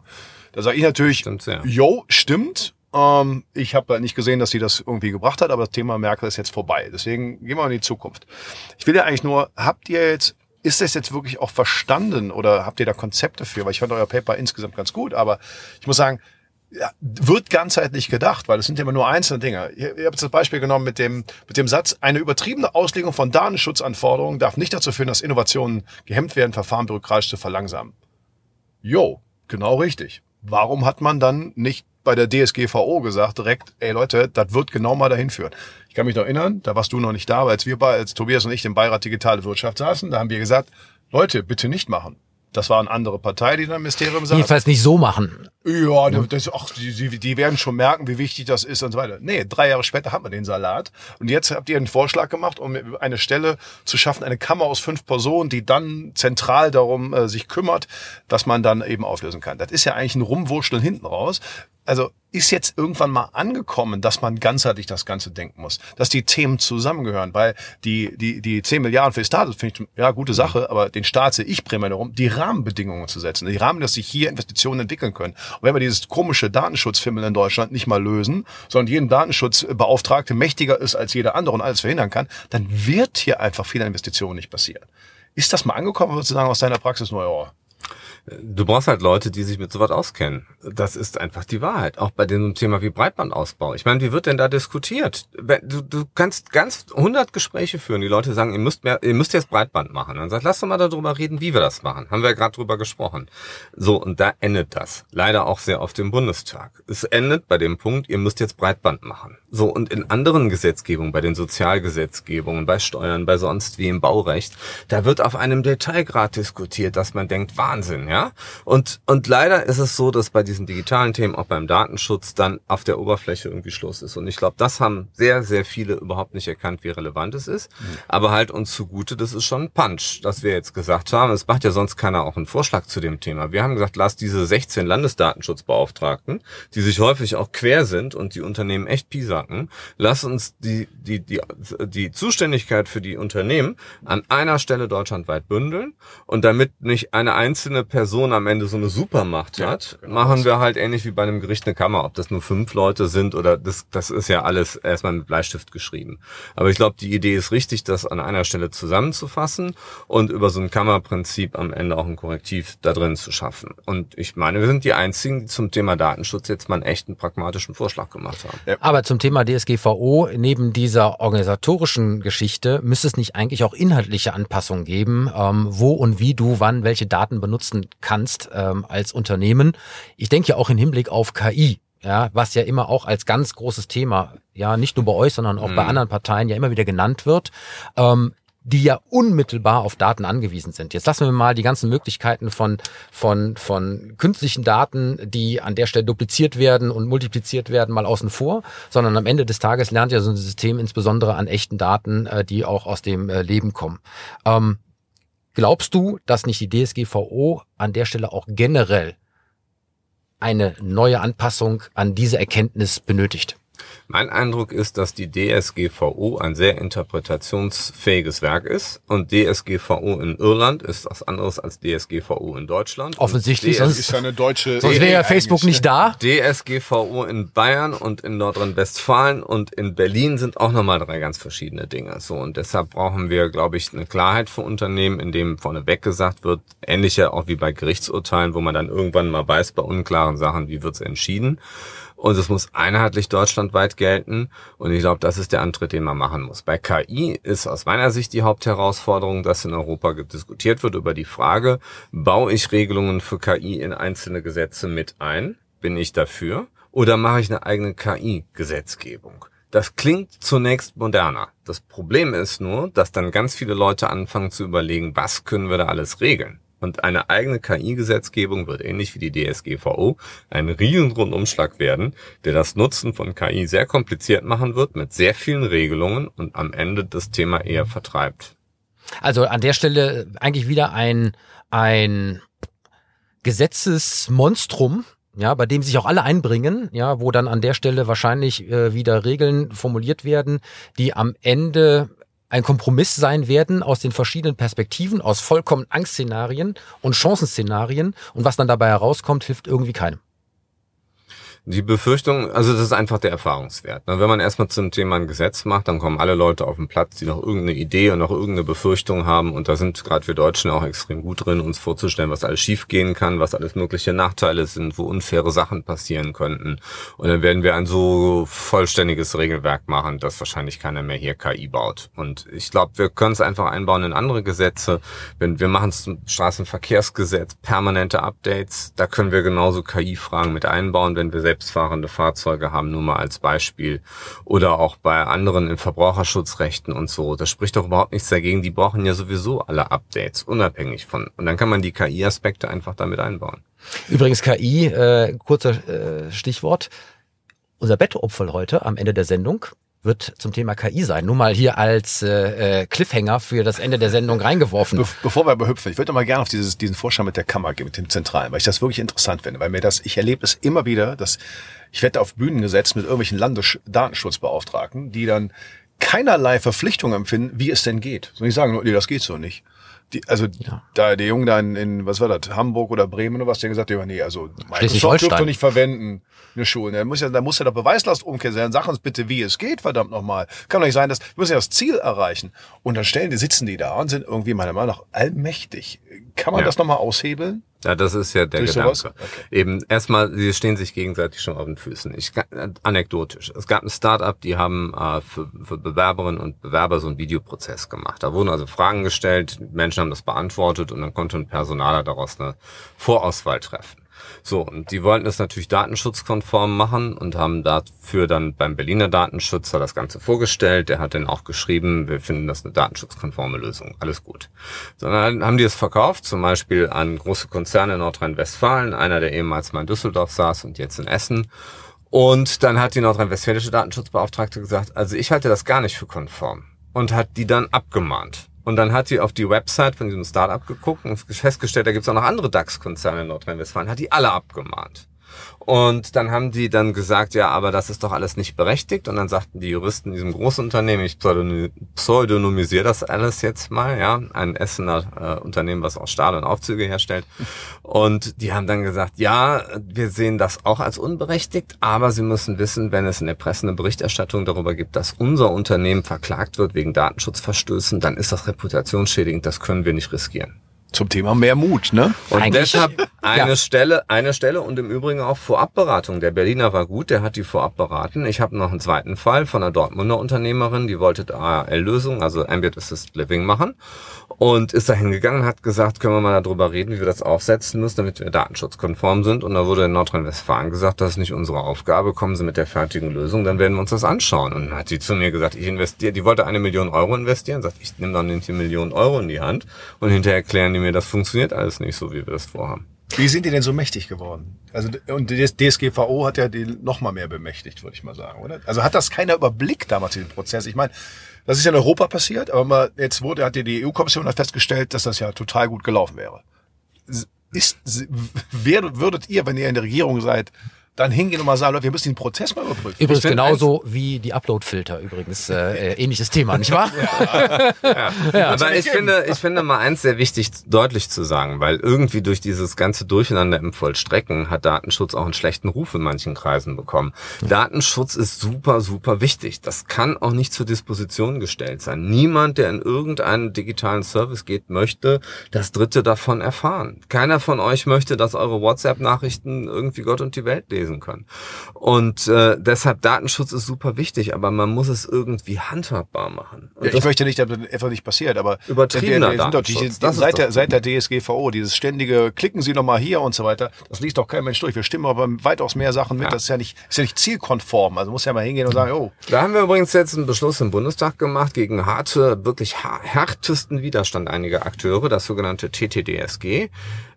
Da sage ich natürlich, Stimmt, ja. jo, stimmt. Ähm, ich habe nicht gesehen, dass sie das irgendwie gebracht hat, aber das Thema Merkel ist jetzt vorbei. Deswegen gehen wir in die Zukunft. Ich will ja eigentlich nur, habt ihr jetzt ist das jetzt wirklich auch verstanden oder habt ihr da Konzepte für? Weil ich fand euer Paper insgesamt ganz gut, aber ich muss sagen, ja, wird ganzheitlich gedacht, weil es sind ja immer nur einzelne Dinge. Ihr, ihr habt das Beispiel genommen mit dem, mit dem Satz, eine übertriebene Auslegung von Datenschutzanforderungen darf nicht dazu führen, dass Innovationen gehemmt werden, Verfahren bürokratisch zu verlangsamen. Jo, genau richtig. Warum hat man dann nicht bei der DSGVO gesagt, direkt, ey Leute, das wird genau mal dahin führen. Ich kann mich noch erinnern, da warst du noch nicht da, aber als wir bei, als Tobias und ich im Beirat Digitale Wirtschaft saßen, da haben wir gesagt, Leute, bitte nicht machen. Das war eine andere Partei, die da im Ministerium saß. Jedenfalls nicht so machen. Ja, das, ach, die, die, die werden schon merken, wie wichtig das ist und so weiter. Nee, drei Jahre später hat man den Salat. Und jetzt habt ihr einen Vorschlag gemacht, um eine Stelle zu schaffen, eine Kammer aus fünf Personen, die dann zentral darum äh, sich kümmert, dass man dann eben auflösen kann. Das ist ja eigentlich ein Rumwurschteln hinten raus also ist jetzt irgendwann mal angekommen, dass man ganzheitlich das Ganze denken muss, dass die Themen zusammengehören, weil die, die, die 10 Milliarden für die Staaten finde ich, ja, gute Sache, aber den Staat sehe ich primär darum, die Rahmenbedingungen zu setzen, die Rahmen, dass sich hier Investitionen entwickeln können. Und wenn wir dieses komische Datenschutzfimmel in Deutschland nicht mal lösen, sondern jeden Datenschutzbeauftragte mächtiger ist als jeder andere und alles verhindern kann, dann wird hier einfach viele Investitionen nicht passieren. Ist das mal angekommen, sozusagen aus deiner Praxis? Nur, ja, Du brauchst halt Leute, die sich mit sowas auskennen. Das ist einfach die Wahrheit. Auch bei dem Thema wie Breitbandausbau. Ich meine, wie wird denn da diskutiert? Du, du kannst ganz 100 Gespräche führen. Die Leute sagen, ihr müsst mehr, ihr müsst jetzt Breitband machen. Dann sagt, lass doch mal darüber reden, wie wir das machen. Haben wir ja gerade drüber gesprochen. So, und da endet das. Leider auch sehr oft im Bundestag. Es endet bei dem Punkt, ihr müsst jetzt Breitband machen. So, und in anderen Gesetzgebungen, bei den Sozialgesetzgebungen, bei Steuern, bei sonst wie im Baurecht, da wird auf einem Detailgrad diskutiert, dass man denkt, Wahnsinn, ja. Und, und leider ist es so, dass bei diesen digitalen Themen, auch beim Datenschutz, dann auf der Oberfläche irgendwie Schluss ist. Und ich glaube, das haben sehr, sehr viele überhaupt nicht erkannt, wie relevant es ist. Mhm. Aber halt uns zugute, das ist schon ein Punch, dass wir jetzt gesagt haben, es macht ja sonst keiner auch einen Vorschlag zu dem Thema. Wir haben gesagt, lass diese 16 Landesdatenschutzbeauftragten, die sich häufig auch quer sind und die Unternehmen echt pisa packen. Lass uns die, die, die, die Zuständigkeit für die Unternehmen an einer Stelle deutschlandweit bündeln. Und damit nicht eine einzelne Person am Ende so eine Supermacht ja, hat, genau machen wir halt ähnlich wie bei einem Gericht eine Kammer. Ob das nur fünf Leute sind oder das, das ist ja alles erstmal mit Bleistift geschrieben. Aber ich glaube, die Idee ist richtig, das an einer Stelle zusammenzufassen und über so ein Kammerprinzip am Ende auch ein Korrektiv da drin zu schaffen. Und ich meine, wir sind die einzigen, die zum Thema Datenschutz jetzt mal einen echten pragmatischen Vorschlag gemacht haben. Ja. Aber zum Thema Thema DSGVO, neben dieser organisatorischen Geschichte, müsste es nicht eigentlich auch inhaltliche Anpassungen geben, ähm, wo und wie du wann welche Daten benutzen kannst ähm, als Unternehmen. Ich denke ja auch im Hinblick auf KI, ja, was ja immer auch als ganz großes Thema, ja, nicht nur bei euch, sondern auch mhm. bei anderen Parteien ja immer wieder genannt wird. Ähm, die ja unmittelbar auf Daten angewiesen sind. Jetzt lassen wir mal die ganzen Möglichkeiten von, von, von künstlichen Daten, die an der Stelle dupliziert werden und multipliziert werden, mal außen vor, sondern am Ende des Tages lernt ja so ein System insbesondere an echten Daten, äh, die auch aus dem äh, Leben kommen. Ähm, glaubst du, dass nicht die DSGVO an der Stelle auch generell eine neue Anpassung an diese Erkenntnis benötigt? Mein Eindruck ist, dass die DSGVO ein sehr interpretationsfähiges Werk ist und DSGVO in Irland ist was anderes als DSGVO in Deutschland. Offensichtlich, sonst ist eine deutsche sonst wäre ja Facebook nicht da. DSGVO in Bayern und in Nordrhein-Westfalen und in Berlin sind auch nochmal drei ganz verschiedene Dinge. So und deshalb brauchen wir, glaube ich, eine Klarheit für Unternehmen, in dem vorneweg gesagt wird, ähnlicher auch wie bei Gerichtsurteilen, wo man dann irgendwann mal weiß bei unklaren Sachen, wie wird es entschieden. Und es muss einheitlich deutschlandweit gelten. Und ich glaube, das ist der Antritt, den man machen muss. Bei KI ist aus meiner Sicht die Hauptherausforderung, dass in Europa diskutiert wird über die Frage, baue ich Regelungen für KI in einzelne Gesetze mit ein? Bin ich dafür? Oder mache ich eine eigene KI-Gesetzgebung? Das klingt zunächst moderner. Das Problem ist nur, dass dann ganz viele Leute anfangen zu überlegen, was können wir da alles regeln? Und eine eigene KI-Gesetzgebung wird ähnlich wie die DSGVO ein Riesenrundumschlag werden, der das Nutzen von KI sehr kompliziert machen wird mit sehr vielen Regelungen und am Ende das Thema eher vertreibt. Also an der Stelle eigentlich wieder ein, ein Gesetzesmonstrum, ja, bei dem sich auch alle einbringen, ja, wo dann an der Stelle wahrscheinlich äh, wieder Regeln formuliert werden, die am Ende ein Kompromiss sein werden aus den verschiedenen Perspektiven, aus vollkommen Angstszenarien und Chancenszenarien. Und was dann dabei herauskommt, hilft irgendwie keinem. Die Befürchtung, also das ist einfach der Erfahrungswert. Ne? Wenn man erstmal zum Thema ein Gesetz macht, dann kommen alle Leute auf den Platz, die noch irgendeine Idee und noch irgendeine Befürchtung haben. Und da sind gerade wir Deutschen auch extrem gut drin, uns vorzustellen, was alles schiefgehen kann, was alles mögliche Nachteile sind, wo unfaire Sachen passieren könnten. Und dann werden wir ein so vollständiges Regelwerk machen, dass wahrscheinlich keiner mehr hier KI baut. Und ich glaube, wir können es einfach einbauen in andere Gesetze. Wenn wir machen es Straßenverkehrsgesetz, permanente Updates, da können wir genauso KI-Fragen mit einbauen, wenn wir selbstfahrende Fahrzeuge haben, nur mal als Beispiel. Oder auch bei anderen in Verbraucherschutzrechten und so. Das spricht doch überhaupt nichts dagegen. Die brauchen ja sowieso alle Updates, unabhängig von. Und dann kann man die KI-Aspekte einfach damit einbauen. Übrigens KI, äh, kurzer äh, Stichwort. Unser Bettopfel heute am Ende der Sendung wird zum Thema KI sein. Nur mal hier als äh, äh, Cliffhanger für das Ende der Sendung reingeworfen. Be bevor wir aber hüpfen, ich würde mal gerne auf dieses, diesen Vorschlag mit der Kammer gehen, mit dem Zentralen, weil ich das wirklich interessant finde, weil mir das, ich erlebe es immer wieder, dass ich werde auf Bühnen gesetzt mit irgendwelchen Landesdatenschutzbeauftragten, die dann keinerlei Verpflichtung empfinden, wie es denn geht. Und ich sagen, nee, das geht so nicht. Die, also ja. da der Junge da in, in, was war das, Hamburg oder Bremen oder was, der gesagt hat, nee, also Microsoft dürft ihr nicht verwenden, eine Schule. Da muss ja, da muss ja der Beweislast sein. Sag uns bitte, wie es geht, verdammt nochmal. Kann doch nicht sein, dass wir müssen ja das Ziel erreichen. Und dann stellen die, sitzen die da und sind irgendwie meiner Meinung nach allmächtig. Kann man ja. das nochmal aushebeln? Ja, das ist ja der Durch Gedanke. Okay. Eben erstmal, sie stehen sich gegenseitig schon auf den Füßen. Ich anekdotisch. Es gab ein Startup, die haben äh, für, für Bewerberinnen und Bewerber so einen Videoprozess gemacht. Da wurden also Fragen gestellt, Menschen haben das beantwortet und dann konnte ein Personaler daraus eine Vorauswahl treffen. So, und die wollten das natürlich datenschutzkonform machen und haben dafür dann beim Berliner Datenschützer das Ganze vorgestellt. Der hat dann auch geschrieben, wir finden das eine datenschutzkonforme Lösung. Alles gut. Sondern haben die es verkauft, zum Beispiel an große Konzerne in Nordrhein-Westfalen, einer, der ehemals mal in Düsseldorf saß und jetzt in Essen. Und dann hat die nordrhein-westfälische Datenschutzbeauftragte gesagt, also ich halte das gar nicht für konform und hat die dann abgemahnt. Und dann hat sie auf die Website von diesem Startup geguckt und festgestellt, da gibt es auch noch andere DAX-Konzerne in Nordrhein-Westfalen, hat die alle abgemahnt. Und dann haben die dann gesagt, ja, aber das ist doch alles nicht berechtigt. Und dann sagten die Juristen in diesem Großunternehmen, ich pseudonymisiere das alles jetzt mal, ja, ein Essener äh, Unternehmen, was auch Stahl und Aufzüge herstellt. Und die haben dann gesagt, ja, wir sehen das auch als unberechtigt, aber sie müssen wissen, wenn es in der Presse eine Berichterstattung darüber gibt, dass unser Unternehmen verklagt wird wegen Datenschutzverstößen, dann ist das reputationsschädigend, das können wir nicht riskieren. Zum Thema mehr Mut, ne? Und Eigentlich, deshalb eine ja. Stelle, eine Stelle und im Übrigen auch Vorabberatung. Der Berliner war gut, der hat die vorab beraten. Ich habe noch einen zweiten Fall von einer Dortmunder Unternehmerin, die wollte ARL-Lösung, also Ambient Assisted Living machen und ist da hingegangen und hat gesagt, können wir mal darüber reden, wie wir das aufsetzen müssen, damit wir datenschutzkonform sind. Und da wurde in Nordrhein-Westfalen gesagt, das ist nicht unsere Aufgabe, kommen Sie mit der fertigen Lösung, dann werden wir uns das anschauen. Und dann hat sie zu mir gesagt, ich investiere, die wollte eine Million Euro investieren, sagt, ich nehme dann die Million Euro in die Hand und hinterher erklären die mir, das funktioniert alles nicht so, wie wir das vorhaben. Wie sind die denn so mächtig geworden? Also und die DSGVO hat ja die noch mal mehr bemächtigt, würde ich mal sagen, oder? Also hat das keiner überblickt damals den Prozess? Ich meine, das ist ja in Europa passiert, aber mal jetzt wurde hat die EU-Kommission festgestellt, dass das ja total gut gelaufen wäre. Ist, wer, würdet ihr, wenn ihr in der Regierung seid, dann hingehen und mal sagen, Leute, wir müssen den Prozess mal überprüfen. Übrigens genauso wie die Upload-Filter übrigens. Äh, äh, ähnliches Thema, nicht wahr? ja. ja. ja. Aber ich finde, ich finde mal eins sehr wichtig, deutlich zu sagen, weil irgendwie durch dieses ganze Durcheinander im Vollstrecken hat Datenschutz auch einen schlechten Ruf in manchen Kreisen bekommen. Ja. Datenschutz ist super, super wichtig. Das kann auch nicht zur Disposition gestellt sein. Niemand, der in irgendeinen digitalen Service geht, möchte das Dritte davon erfahren. Keiner von euch möchte, dass eure WhatsApp-Nachrichten irgendwie Gott und die Welt lesen lesen können. Und äh, deshalb Datenschutz ist super wichtig, aber man muss es irgendwie handhabbar machen. Ja, ich möchte nicht, dass das einfach nicht passiert, aber übertriebener der, der, Datenschutz. Die, seit, der, seit der DSGVO, dieses ständige, klicken Sie noch mal hier und so weiter, das liest doch kein Mensch durch. Wir stimmen aber weitaus mehr Sachen mit. Ja. Das ist ja nicht, ist ja nicht zielkonform. Also muss ja mal hingehen und sagen, oh. Da haben wir übrigens jetzt einen Beschluss im Bundestag gemacht gegen harte, wirklich härtesten Widerstand einiger Akteure, das sogenannte TTDSG.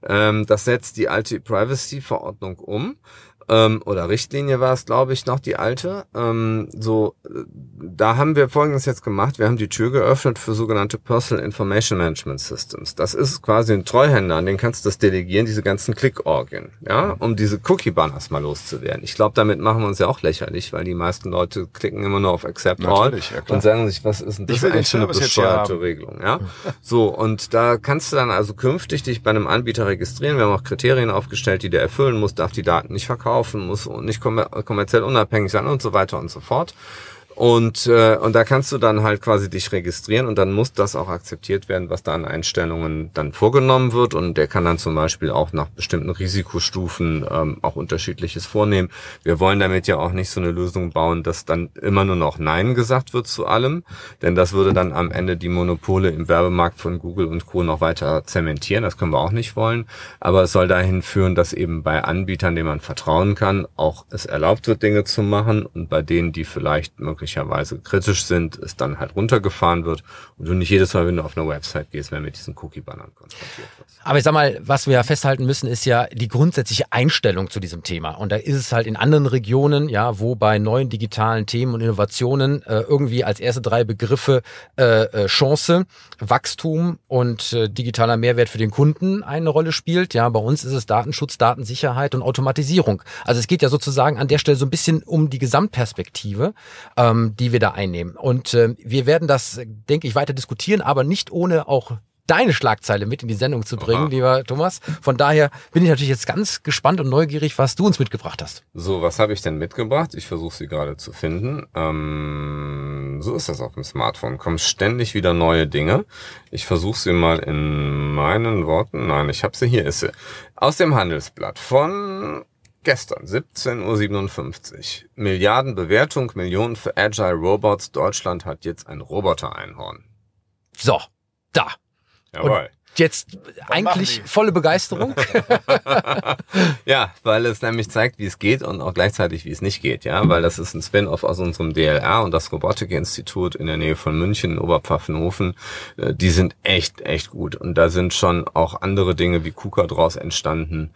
Ähm, das setzt die alte Privacy-Verordnung um ähm, oder Richtlinie war es, glaube ich, noch die alte. Ähm, so, äh, da haben wir Folgendes jetzt gemacht. Wir haben die Tür geöffnet für sogenannte Personal Information Management Systems. Das ist quasi ein Treuhänder, an den kannst du das delegieren, diese ganzen Click-Orgien, ja, um diese Cookie-Banners mal loszuwerden. Ich glaube, damit machen wir uns ja auch lächerlich, weil die meisten Leute klicken immer nur auf Accept Natürlich, All ja, und sagen sich, was ist denn das eigentlich für eine bescheuerte. Regelung, ja? So, und da kannst du dann also künftig dich bei einem Anbieter registrieren. Wir haben auch Kriterien aufgestellt, die der erfüllen muss, darf die Daten nicht verkaufen, muss nicht kommer kommerziell unabhängig sein und so weiter und so fort. Und, äh, und da kannst du dann halt quasi dich registrieren und dann muss das auch akzeptiert werden, was da an Einstellungen dann vorgenommen wird. Und der kann dann zum Beispiel auch nach bestimmten Risikostufen ähm, auch unterschiedliches vornehmen. Wir wollen damit ja auch nicht so eine Lösung bauen, dass dann immer nur noch Nein gesagt wird zu allem, denn das würde dann am Ende die Monopole im Werbemarkt von Google und Co. noch weiter zementieren. Das können wir auch nicht wollen. Aber es soll dahin führen, dass eben bei Anbietern, denen man vertrauen kann, auch es erlaubt wird, Dinge zu machen und bei denen, die vielleicht möglicherweise kritisch sind, es dann halt runtergefahren wird und du nicht jedes Mal, wenn du auf eine Website gehst, mehr mit diesen Cookie-Bannern konfrontiert wirst. Aber ich sag mal, was wir ja festhalten müssen, ist ja die grundsätzliche Einstellung zu diesem Thema. Und da ist es halt in anderen Regionen, ja, wo bei neuen digitalen Themen und Innovationen äh, irgendwie als erste drei Begriffe äh, äh, Chance, Wachstum und äh, digitaler Mehrwert für den Kunden eine Rolle spielt. Ja, bei uns ist es Datenschutz, Datensicherheit und Automatisierung. Also es geht ja sozusagen an der Stelle so ein bisschen um die Gesamtperspektive, ähm, die wir da einnehmen. Und äh, wir werden das, denke ich, weiter diskutieren, aber nicht ohne auch deine Schlagzeile mit in die Sendung zu bringen, Aha. lieber Thomas. Von daher bin ich natürlich jetzt ganz gespannt und neugierig, was du uns mitgebracht hast. So, was habe ich denn mitgebracht? Ich versuche sie gerade zu finden. Ähm, so ist das auf dem Smartphone. Kommen ständig wieder neue Dinge. Ich versuche sie mal in meinen Worten. Nein, ich habe sie. Hier ist sie. Aus dem Handelsblatt von gestern, 17.57 Uhr. Milliardenbewertung, Millionen für Agile Robots. Deutschland hat jetzt ein Roboter-Einhorn. So, da. Jawohl. Jetzt eigentlich machen die? volle Begeisterung. Ja, weil es nämlich zeigt, wie es geht und auch gleichzeitig, wie es nicht geht, ja, weil das ist ein Spin-off aus unserem DLR und das Robotikinstitut in der Nähe von München, in Oberpfaffenhofen, äh, die sind echt, echt gut und da sind schon auch andere Dinge wie KUKA draus entstanden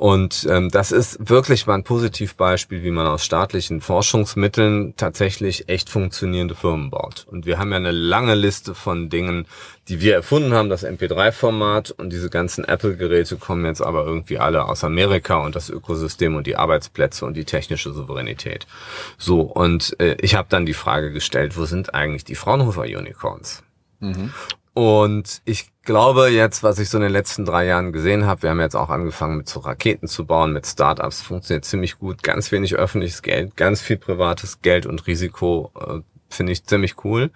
und ähm, das ist wirklich mal ein Positivbeispiel, wie man aus staatlichen Forschungsmitteln tatsächlich echt funktionierende Firmen baut. Und wir haben ja eine lange Liste von Dingen, die wir erfunden haben, das MP3-Format und diese ganzen Apple-Geräte kommen jetzt aber irgendwie alle aus Amerika und das Ökosystem und die Arbeitsplätze und die technische Souveränität. So, und äh, ich habe dann die Frage gestellt, wo sind eigentlich die Fraunhofer-Unicorns? Und ich glaube jetzt, was ich so in den letzten drei Jahren gesehen habe, wir haben jetzt auch angefangen mit so Raketen zu bauen, mit Startups, funktioniert ziemlich gut, ganz wenig öffentliches Geld, ganz viel privates Geld und Risiko, äh, finde ich ziemlich cool.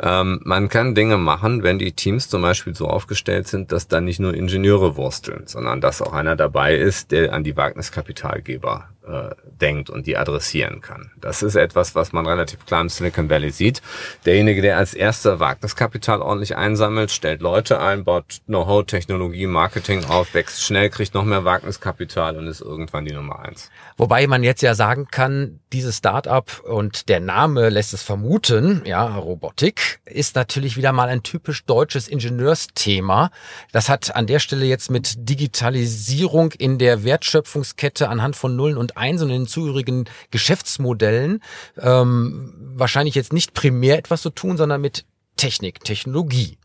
Ähm, man kann Dinge machen, wenn die Teams zum Beispiel so aufgestellt sind, dass da nicht nur Ingenieure wursteln, sondern dass auch einer dabei ist, der an die Wagniskapitalgeber äh, denkt und die adressieren kann. Das ist etwas, was man relativ klar im Silicon Valley sieht. Derjenige, der als erster Wagniskapital ordentlich einsammelt, stellt Leute ein, baut Know-how, Technologie, Marketing auf, wächst schnell, kriegt noch mehr Wagniskapital und ist irgendwann die Nummer eins. Wobei man jetzt ja sagen kann, dieses Startup und der Name lässt es vermuten, ja, Robotik, ist natürlich wieder mal ein typisch deutsches Ingenieursthema. Das hat an der Stelle jetzt mit Digitalisierung in der Wertschöpfungskette anhand von Nullen und und den zugehörigen Geschäftsmodellen ähm, wahrscheinlich jetzt nicht primär etwas zu tun, sondern mit Technik, Technologie.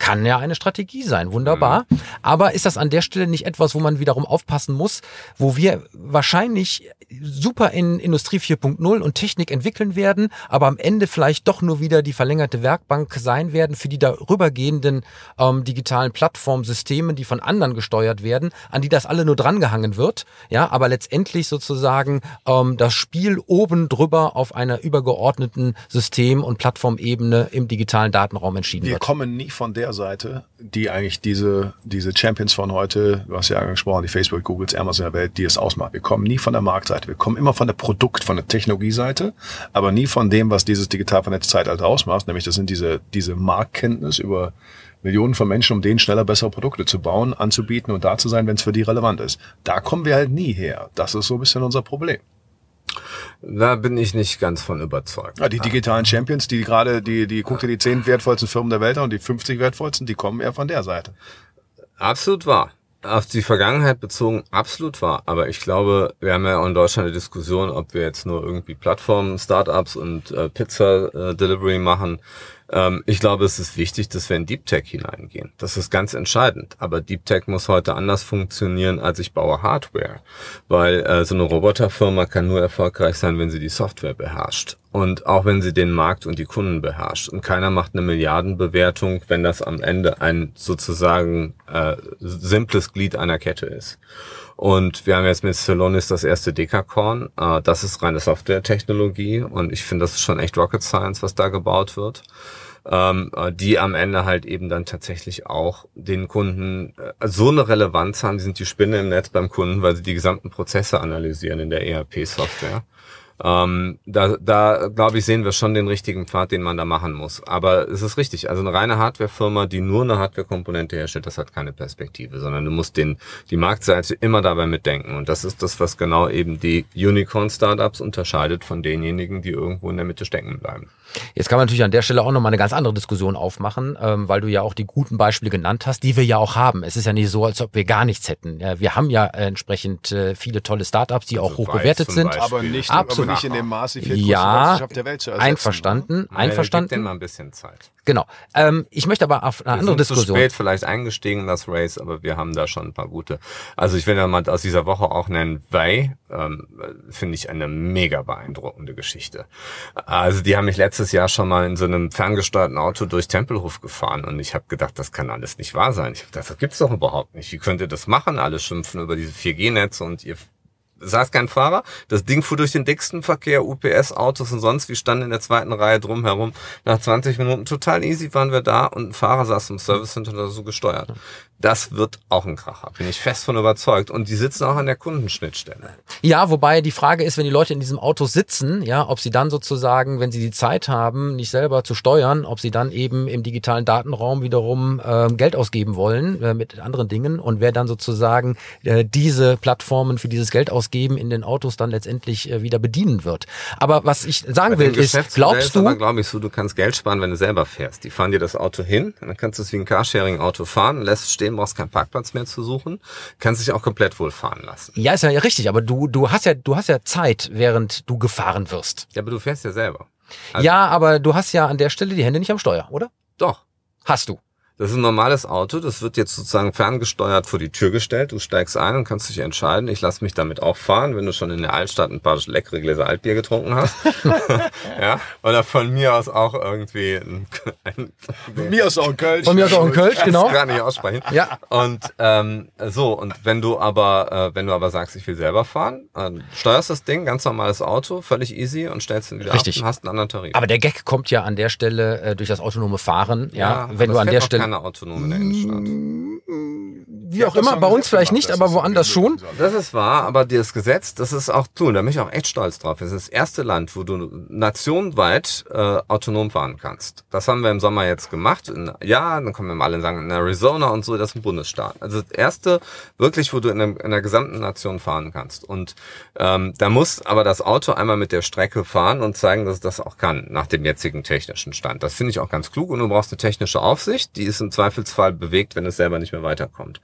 Kann ja eine Strategie sein, wunderbar. Aber ist das an der Stelle nicht etwas, wo man wiederum aufpassen muss, wo wir wahrscheinlich super in Industrie 4.0 und Technik entwickeln werden, aber am Ende vielleicht doch nur wieder die verlängerte Werkbank sein werden für die darübergehenden ähm, digitalen Plattformsysteme, die von anderen gesteuert werden, an die das alle nur drangehangen wird. Ja, aber letztendlich sozusagen ähm, das Spiel oben drüber auf einer übergeordneten System- und Plattformebene im digitalen Datenraum entschieden Wir wird. kommen nie von der Seite, die eigentlich diese, diese Champions von heute, du hast ja angesprochen, die Facebook, Googles, Amazon der Welt, die es ausmacht. Wir kommen nie von der Marktseite. Wir kommen immer von der Produkt, von der Technologieseite, aber nie von dem, was dieses digital vernetzte Zeitalter ausmacht. Nämlich das sind diese, diese Marktkenntnis über Millionen von Menschen, um denen schneller bessere Produkte zu bauen, anzubieten und da zu sein, wenn es für die relevant ist. Da kommen wir halt nie her. Das ist so ein bisschen unser Problem. Da bin ich nicht ganz von überzeugt. Ja, die digitalen Champions, die gerade, die, die, guck dir die 10 wertvollsten Firmen der Welt an und die 50 wertvollsten, die kommen eher von der Seite. Absolut wahr. Auf die Vergangenheit bezogen absolut wahr. Aber ich glaube, wir haben ja auch in Deutschland eine Diskussion, ob wir jetzt nur irgendwie Plattformen, Startups und äh, Pizza-Delivery äh, machen. Ähm, ich glaube, es ist wichtig, dass wir in Deep Tech hineingehen. Das ist ganz entscheidend. Aber Deep Tech muss heute anders funktionieren, als ich baue Hardware. Weil äh, so eine Roboterfirma kann nur erfolgreich sein, wenn sie die Software beherrscht. Und auch wenn sie den Markt und die Kunden beherrscht. Und keiner macht eine Milliardenbewertung, wenn das am Ende ein sozusagen äh, simples Glied einer Kette ist. Und wir haben jetzt mit Celonis das erste Dekakorn. Äh, das ist reine Software-Technologie und ich finde, das ist schon echt Rocket Science, was da gebaut wird. Ähm, äh, die am Ende halt eben dann tatsächlich auch den Kunden äh, so eine Relevanz haben, die sind die Spinne im Netz beim Kunden, weil sie die gesamten Prozesse analysieren in der ERP-Software. Ähm, da, da glaube ich, sehen wir schon den richtigen Pfad, den man da machen muss. Aber es ist richtig. Also eine reine Hardwarefirma, die nur eine Hardware-Komponente herstellt, das hat keine Perspektive, sondern du musst den, die Marktseite immer dabei mitdenken. Und das ist das, was genau eben die Unicorn-Startups unterscheidet von denjenigen, die irgendwo in der Mitte stecken bleiben. Jetzt kann man natürlich an der Stelle auch nochmal eine ganz andere Diskussion aufmachen, ähm, weil du ja auch die guten Beispiele genannt hast, die wir ja auch haben. Es ist ja nicht so, als ob wir gar nichts hätten. Ja, wir haben ja äh, entsprechend äh, viele tolle Startups, die also auch hoch bewertet sind. Beispiel. Aber nicht, Absolut. aber nicht in dem Maße, wie ja, der Welt zu ersetzen. Einverstanden, ne? einverstanden. Gib denen mal ein bisschen Zeit. Genau. Ähm, ich möchte aber auf eine wir andere sind Diskussion. Zu spät vielleicht eingestiegen in das Race, aber wir haben da schon ein paar gute. Also ich will ja mal aus dieser Woche auch nennen, Way, ähm, finde ich eine mega beeindruckende Geschichte. Also die haben mich letztes Jahr schon mal in so einem ferngesteuerten Auto durch Tempelhof gefahren und ich habe gedacht, das kann alles nicht wahr sein. Ich habe gedacht, das gibt's doch überhaupt nicht. Wie könnt ihr das machen? Alle schimpfen über diese 4G-Netze und ihr saß kein Fahrer. Das Ding fuhr durch den dicksten Verkehr, UPS-Autos und sonst wie standen in der zweiten Reihe drumherum. Nach 20 Minuten total easy waren wir da und ein Fahrer saß im Service Center da so gesteuert. Das wird auch ein Kracher, bin ich fest von überzeugt. Und die sitzen auch an der Kundenschnittstelle. Ja, wobei die Frage ist, wenn die Leute in diesem Auto sitzen, ja, ob sie dann sozusagen, wenn sie die Zeit haben, nicht selber zu steuern, ob sie dann eben im digitalen Datenraum wiederum äh, Geld ausgeben wollen äh, mit anderen Dingen und wer dann sozusagen äh, diese Plattformen für dieses Geld ausgeben in den Autos dann letztendlich äh, wieder bedienen wird. Aber was ich sagen will, ist, glaubst du... glaube ich so, du kannst Geld sparen, wenn du selber fährst. Die fahren dir das Auto hin, dann kannst du es wie ein Carsharing-Auto fahren, lässt stehen stehen, brauchst keinen Parkplatz mehr zu suchen, kannst dich auch komplett wohl fahren lassen. Ja, ist ja richtig, aber du, du hast ja, du hast ja Zeit, während du gefahren wirst. Ja, aber du fährst ja selber. Also ja, aber du hast ja an der Stelle die Hände nicht am Steuer, oder? Doch. Hast du. Das ist ein normales Auto, das wird jetzt sozusagen ferngesteuert vor die Tür gestellt. Du steigst ein und kannst dich entscheiden, ich lasse mich damit auch fahren, wenn du schon in der Altstadt ein paar leckere Gläser Altbier getrunken hast. ja, oder von mir aus auch irgendwie ein, ein Von mir aus auch ein Kölsch. Von mir aus auch ein Kölsch, genau. Gar nicht aussprechen. Ja. Und ähm, so, und wenn du aber, äh, wenn du aber sagst, ich will selber fahren, äh, steuerst das Ding, ganz normales Auto, völlig easy und stellst ihn wieder Richtig. ab und hast einen anderen Tarif. Aber der Gag kommt ja an der Stelle äh, durch das autonome Fahren, ja, ja wenn du an der Stelle keine autonome Innenstadt. Wie auch immer, bei uns vielleicht nicht, aber woanders schon. Das ist wahr, aber das Gesetz, das ist auch tun, da bin ich auch echt stolz drauf. Das ist das erste Land, wo du nationweit äh, autonom fahren kannst. Das haben wir im Sommer jetzt gemacht. In, ja, dann kommen wir mal alle sagen, in Arizona und so, das ist ein Bundesstaat. Also das erste wirklich, wo du in, der, in der gesamten Nation fahren kannst. Und ähm, da muss aber das Auto einmal mit der Strecke fahren und zeigen, dass es das auch kann, nach dem jetzigen technischen Stand. Das finde ich auch ganz klug und du brauchst eine technische Aufsicht, die ist im Zweifelsfall bewegt, wenn es selber nicht mehr weiterkommt.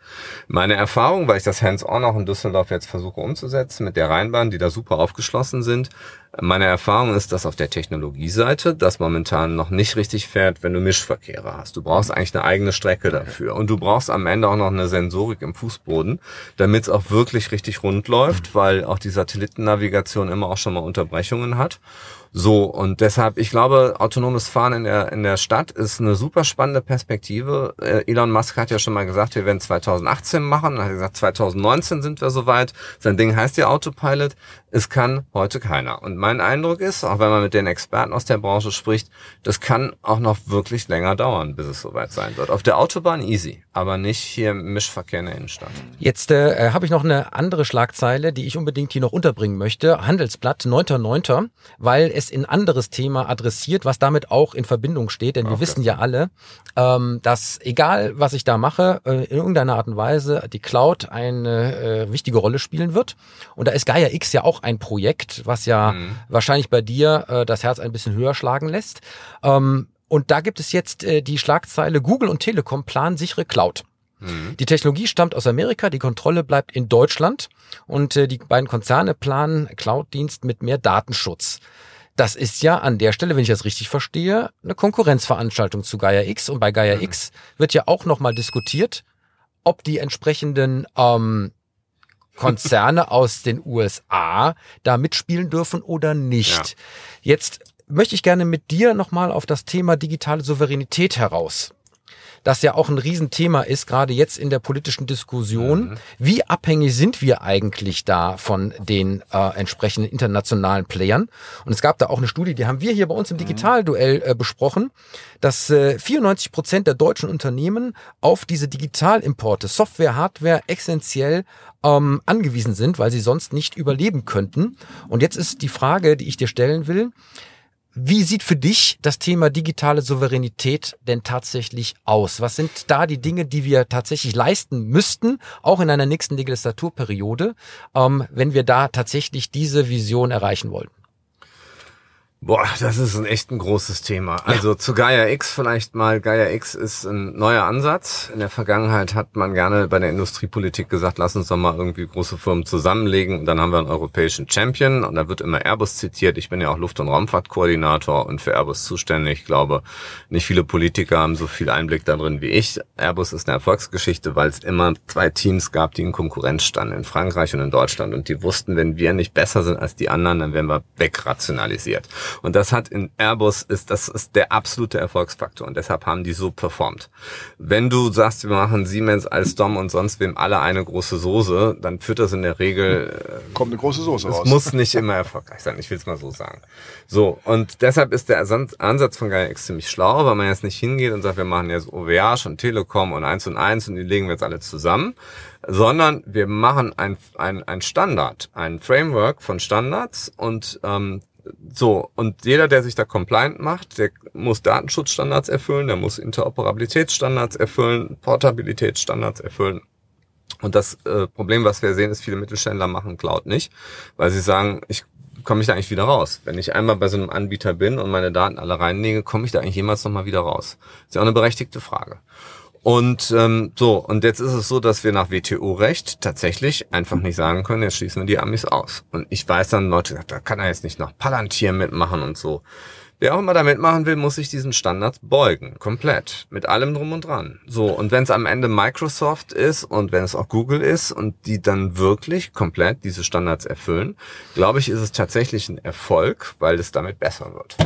Meine Erfahrung, weil ich das Hands-on auch in Düsseldorf jetzt versuche umzusetzen mit der Rheinbahn, die da super aufgeschlossen sind, meine Erfahrung ist, dass auf der Technologieseite das momentan noch nicht richtig fährt, wenn du Mischverkehre hast. Du brauchst eigentlich eine eigene Strecke dafür. Und du brauchst am Ende auch noch eine Sensorik im Fußboden, damit es auch wirklich richtig rund läuft, weil auch die Satellitennavigation immer auch schon mal Unterbrechungen hat. So, und deshalb, ich glaube, autonomes Fahren in der, in der Stadt ist eine super spannende Perspektive. Äh, Elon Musk hat ja schon mal gesagt, wir werden 2018 machen. Er hat gesagt, 2019 sind wir soweit. Sein Ding heißt ja Autopilot. Es kann heute keiner. Und mein Eindruck ist, auch wenn man mit den Experten aus der Branche spricht, das kann auch noch wirklich länger dauern, bis es soweit sein wird. Auf der Autobahn easy, aber nicht hier im Mischverkehr in der Innenstadt. Jetzt äh, habe ich noch eine andere Schlagzeile, die ich unbedingt hier noch unterbringen möchte. Handelsblatt 9.9., weil es ein anderes Thema adressiert, was damit auch in Verbindung steht. Denn wir wissen ja alle, ähm, dass egal, was ich da mache, äh, in irgendeiner Art und Weise die Cloud eine äh, wichtige Rolle spielen wird. Und da ist Gaia X ja auch ein Projekt, was ja mhm. wahrscheinlich bei dir äh, das Herz ein bisschen höher schlagen lässt. Ähm, und da gibt es jetzt äh, die Schlagzeile Google und Telekom planen sichere Cloud. Mhm. Die Technologie stammt aus Amerika, die Kontrolle bleibt in Deutschland und äh, die beiden Konzerne planen Cloud-Dienst mit mehr Datenschutz. Das ist ja an der Stelle, wenn ich das richtig verstehe, eine Konkurrenzveranstaltung zu Gaia X. Und bei Gaia mhm. X wird ja auch nochmal diskutiert, ob die entsprechenden ähm, Konzerne aus den USA da mitspielen dürfen oder nicht. Ja. Jetzt möchte ich gerne mit dir nochmal auf das Thema digitale Souveränität heraus das ja auch ein Riesenthema ist, gerade jetzt in der politischen Diskussion. Mhm. Wie abhängig sind wir eigentlich da von den äh, entsprechenden internationalen Playern? Und es gab da auch eine Studie, die haben wir hier bei uns im mhm. Digitalduell äh, besprochen, dass äh, 94 Prozent der deutschen Unternehmen auf diese Digitalimporte, Software, Hardware essentiell ähm, angewiesen sind, weil sie sonst nicht überleben könnten. Und jetzt ist die Frage, die ich dir stellen will, wie sieht für dich das Thema digitale Souveränität denn tatsächlich aus? Was sind da die Dinge, die wir tatsächlich leisten müssten, auch in einer nächsten Legislaturperiode, ähm, wenn wir da tatsächlich diese Vision erreichen wollten? Boah, das ist ein echt ein großes Thema. Also ja. zu Gaia X vielleicht mal. Gaia X ist ein neuer Ansatz. In der Vergangenheit hat man gerne bei der Industriepolitik gesagt, lass uns doch mal irgendwie große Firmen zusammenlegen und dann haben wir einen europäischen Champion und da wird immer Airbus zitiert. Ich bin ja auch Luft- und Raumfahrtkoordinator und für Airbus zuständig. Ich glaube, nicht viele Politiker haben so viel Einblick darin wie ich. Airbus ist eine Erfolgsgeschichte, weil es immer zwei Teams gab, die in Konkurrenz standen, in Frankreich und in Deutschland und die wussten, wenn wir nicht besser sind als die anderen, dann werden wir wegrationalisiert. Und das hat in Airbus ist, das ist der absolute Erfolgsfaktor und deshalb haben die so performt. Wenn du sagst, wir machen Siemens, Alstom und sonst wem alle eine große Soße, dann führt das in der Regel... Äh, Kommt eine große Soße raus. Es muss nicht immer erfolgreich sein, ich will es mal so sagen. So, und deshalb ist der Ansatz von Gaia X ziemlich schlau, weil man jetzt nicht hingeht und sagt, wir machen jetzt OVH und Telekom und eins und eins und die legen wir jetzt alle zusammen, sondern wir machen ein, ein, ein Standard, ein Framework von Standards und ähm, so, und jeder, der sich da compliant macht, der muss Datenschutzstandards erfüllen, der muss Interoperabilitätsstandards erfüllen, Portabilitätsstandards erfüllen. Und das äh, Problem, was wir sehen, ist, viele Mittelständler machen Cloud nicht, weil sie sagen, ich komme ich da eigentlich wieder raus? Wenn ich einmal bei so einem Anbieter bin und meine Daten alle reinlege, komme ich da eigentlich jemals nochmal wieder raus? Ist ja auch eine berechtigte Frage. Und ähm, so, und jetzt ist es so, dass wir nach WTO-Recht tatsächlich einfach nicht sagen können, jetzt schließen wir die Amis aus. Und ich weiß dann, Leute, da kann er jetzt nicht noch Palantir mitmachen und so. Wer auch immer da mitmachen will, muss sich diesen Standards beugen. Komplett. Mit allem drum und dran. So, und wenn es am Ende Microsoft ist und wenn es auch Google ist und die dann wirklich komplett diese Standards erfüllen, glaube ich, ist es tatsächlich ein Erfolg, weil es damit besser wird.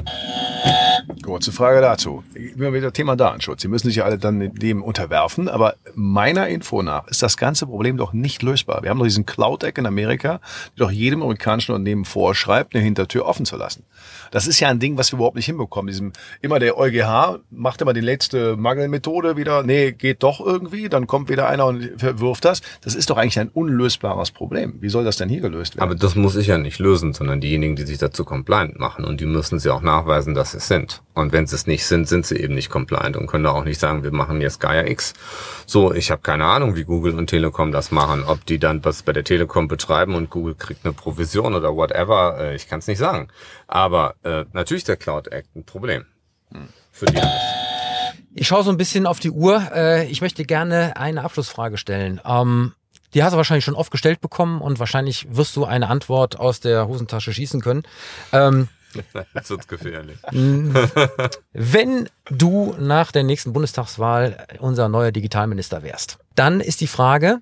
Kurze Frage dazu. Immer wieder Thema Datenschutz. Sie müssen sich ja alle dann dem unterwerfen, aber meiner Info nach ist das ganze Problem doch nicht lösbar. Wir haben doch diesen Cloud-Act in Amerika, die doch jedem amerikanischen Unternehmen vorschreibt, eine Hintertür offen zu lassen. Das ist ja ein Ding, was wir überhaupt nicht hinbekommen. Diesem, immer der EuGH macht immer die letzte Mangelmethode wieder. Nee, geht doch irgendwie. Dann kommt wieder einer und wirft das. Das ist doch eigentlich ein unlösbares Problem. Wie soll das denn hier gelöst werden? Aber das muss ich ja nicht lösen, sondern diejenigen, die sich dazu compliant machen. Und die müssen sie auch nachweisen, dass sie es sind. Und wenn sie es nicht sind, sind sie eben nicht compliant und können auch nicht sagen, wir machen jetzt Gaia X. So, ich habe keine Ahnung, wie Google und Telekom das machen. Ob die dann was bei der Telekom betreiben und Google kriegt eine Provision oder whatever, äh, ich kann es nicht sagen. Aber äh, natürlich der Cloud Act ein Problem für die alles. Ich schaue so ein bisschen auf die Uhr. Äh, ich möchte gerne eine Abschlussfrage stellen. Ähm, die hast du wahrscheinlich schon oft gestellt bekommen und wahrscheinlich wirst du eine Antwort aus der Hosentasche schießen können. Ähm, das wird gefährlich. Wenn du nach der nächsten Bundestagswahl unser neuer Digitalminister wärst, dann ist die Frage,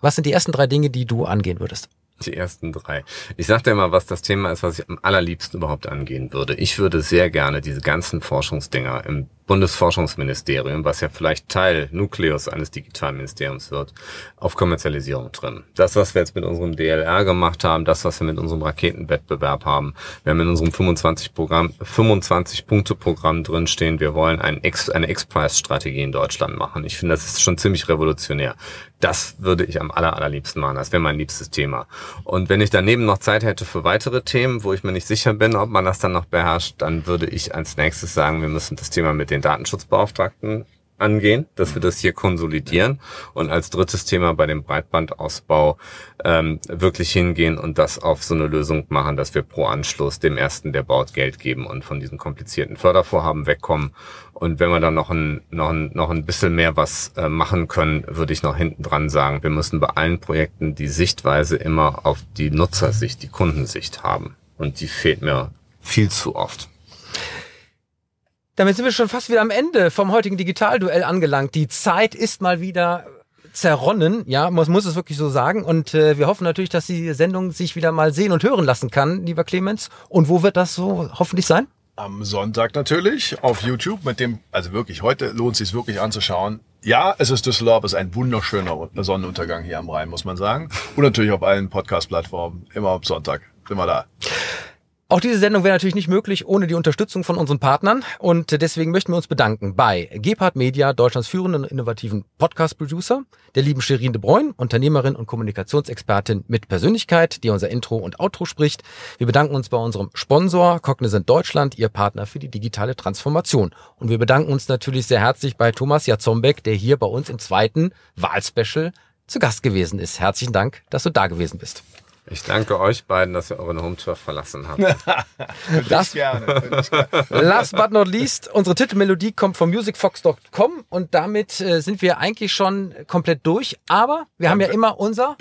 was sind die ersten drei Dinge, die du angehen würdest? Die ersten drei. Ich sag dir mal, was das Thema ist, was ich am allerliebsten überhaupt angehen würde. Ich würde sehr gerne diese ganzen Forschungsdinger im Bundesforschungsministerium, was ja vielleicht Teil Nukleus eines Digitalministeriums wird, auf Kommerzialisierung drin. Das, was wir jetzt mit unserem DLR gemacht haben, das, was wir mit unserem Raketenwettbewerb haben, wir haben in unserem 25 Programm, 25 Punkte Programm drinstehen. Wir wollen ein X, eine X-Price-Strategie in Deutschland machen. Ich finde, das ist schon ziemlich revolutionär. Das würde ich am aller, allerliebsten machen. Das wäre mein liebstes Thema. Und wenn ich daneben noch Zeit hätte für weitere Themen, wo ich mir nicht sicher bin, ob man das dann noch beherrscht, dann würde ich als nächstes sagen, wir müssen das Thema mit den Datenschutzbeauftragten angehen, dass wir das hier konsolidieren und als drittes Thema bei dem Breitbandausbau ähm, wirklich hingehen und das auf so eine Lösung machen, dass wir pro Anschluss dem ersten, der baut, Geld geben und von diesen komplizierten Fördervorhaben wegkommen. Und wenn wir dann noch ein, noch ein, noch ein bisschen mehr was äh, machen können, würde ich noch hinten dran sagen, wir müssen bei allen Projekten die Sichtweise immer auf die Nutzersicht, die Kundensicht haben. Und die fehlt mir viel zu oft. Damit sind wir schon fast wieder am Ende vom heutigen Digitalduell angelangt. Die Zeit ist mal wieder zerronnen, ja, man muss es wirklich so sagen. Und äh, wir hoffen natürlich, dass die Sendung sich wieder mal sehen und hören lassen kann, lieber Clemens. Und wo wird das so hoffentlich sein? Am Sonntag natürlich auf YouTube mit dem, also wirklich, heute lohnt es sich wirklich anzuschauen. Ja, es ist Düsseldorf, es ist ein wunderschöner Sonnenuntergang hier am Rhein, muss man sagen. Und natürlich auf allen Podcast-Plattformen, immer am Sonntag wir da. Auch diese Sendung wäre natürlich nicht möglich ohne die Unterstützung von unseren Partnern und deswegen möchten wir uns bedanken bei Gebhard Media, Deutschlands führenden innovativen Podcast-Producer, der lieben Sherin de Bruyne, Unternehmerin und Kommunikationsexpertin mit Persönlichkeit, die unser Intro und Outro spricht. Wir bedanken uns bei unserem Sponsor Cognizant Deutschland, ihr Partner für die digitale Transformation. Und wir bedanken uns natürlich sehr herzlich bei Thomas Jatzombeck, der hier bei uns im zweiten Wahlspecial zu Gast gewesen ist. Herzlichen Dank, dass du da gewesen bist. Ich danke euch beiden, dass ihr euren Home-Turf verlassen habt. das, gerne, last but not least, unsere Titelmelodie kommt von musicfox.com und damit äh, sind wir eigentlich schon komplett durch. Aber wir ja, haben ja immer unser...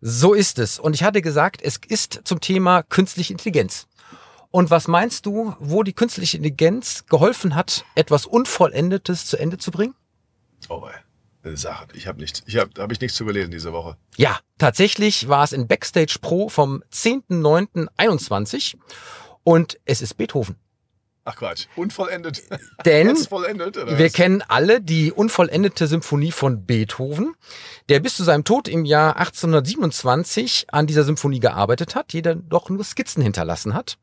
So ist es. Und ich hatte gesagt, es ist zum Thema künstliche Intelligenz. Und was meinst du, wo die künstliche Intelligenz geholfen hat, etwas Unvollendetes zu Ende zu bringen? Oh, ey. Sache. Ich habe nichts, ich habe hab ich nichts zu gelesen diese Woche. Ja, tatsächlich war es in Backstage Pro vom 10.9.21 und es ist Beethoven. Ach Quatsch, unvollendet. Denn wir kennen alle die unvollendete Symphonie von Beethoven, der bis zu seinem Tod im Jahr 1827 an dieser Symphonie gearbeitet hat, die dann doch nur Skizzen hinterlassen hat.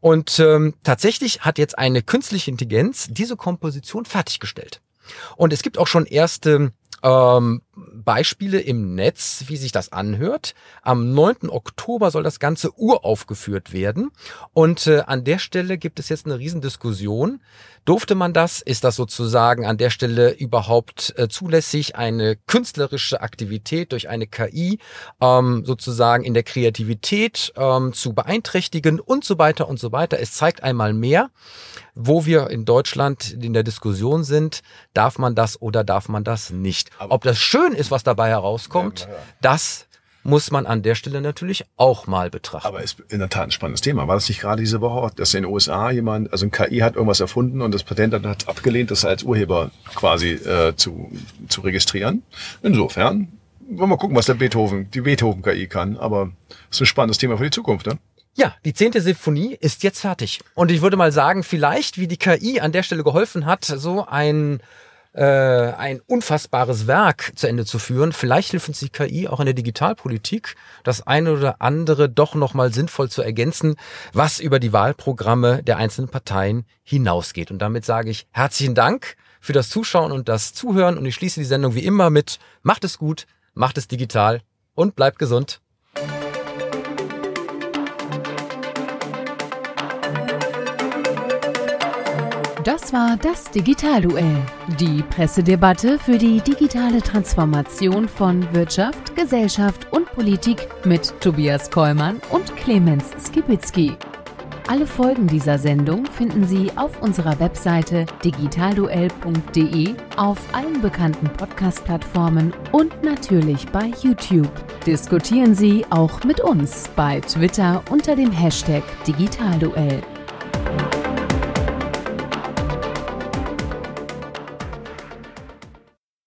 Und ähm, tatsächlich hat jetzt eine künstliche Intelligenz diese Komposition fertiggestellt. Und es gibt auch schon erste ähm, Beispiele im Netz, wie sich das anhört. Am 9. Oktober soll das Ganze uraufgeführt werden. Und äh, an der Stelle gibt es jetzt eine Riesendiskussion. Durfte man das? Ist das sozusagen an der Stelle überhaupt äh, zulässig, eine künstlerische Aktivität durch eine KI ähm, sozusagen in der Kreativität ähm, zu beeinträchtigen und so weiter und so weiter? Es zeigt einmal mehr, wo wir in Deutschland in der Diskussion sind, darf man das oder darf man das nicht. Ob das schön ist, was dabei herauskommt, das muss man an der Stelle natürlich auch mal betrachten. Aber ist in der Tat ein spannendes Thema. War das nicht gerade diese Woche, dass in den USA jemand, also ein KI hat irgendwas erfunden und das Patent hat abgelehnt, das als Urheber quasi äh, zu, zu registrieren? Insofern, wollen wir mal gucken, was der Beethoven, die Beethoven-KI kann. Aber es ist ein spannendes Thema für die Zukunft, ne? Ja, die zehnte Sinfonie ist jetzt fertig. Und ich würde mal sagen, vielleicht, wie die KI an der Stelle geholfen hat, so ein äh, ein unfassbares Werk zu Ende zu führen. Vielleicht hilft uns die KI auch in der Digitalpolitik, das eine oder andere doch nochmal sinnvoll zu ergänzen, was über die Wahlprogramme der einzelnen Parteien hinausgeht. Und damit sage ich herzlichen Dank für das Zuschauen und das Zuhören und ich schließe die Sendung wie immer mit Macht es gut, macht es digital und bleibt gesund. Das war das Digitalduell, die Pressedebatte für die digitale Transformation von Wirtschaft, Gesellschaft und Politik mit Tobias Kollmann und Clemens Skibitzky. Alle Folgen dieser Sendung finden Sie auf unserer Webseite digitalduell.de, auf allen bekannten Podcast-Plattformen und natürlich bei YouTube. Diskutieren Sie auch mit uns bei Twitter unter dem Hashtag Digitalduell.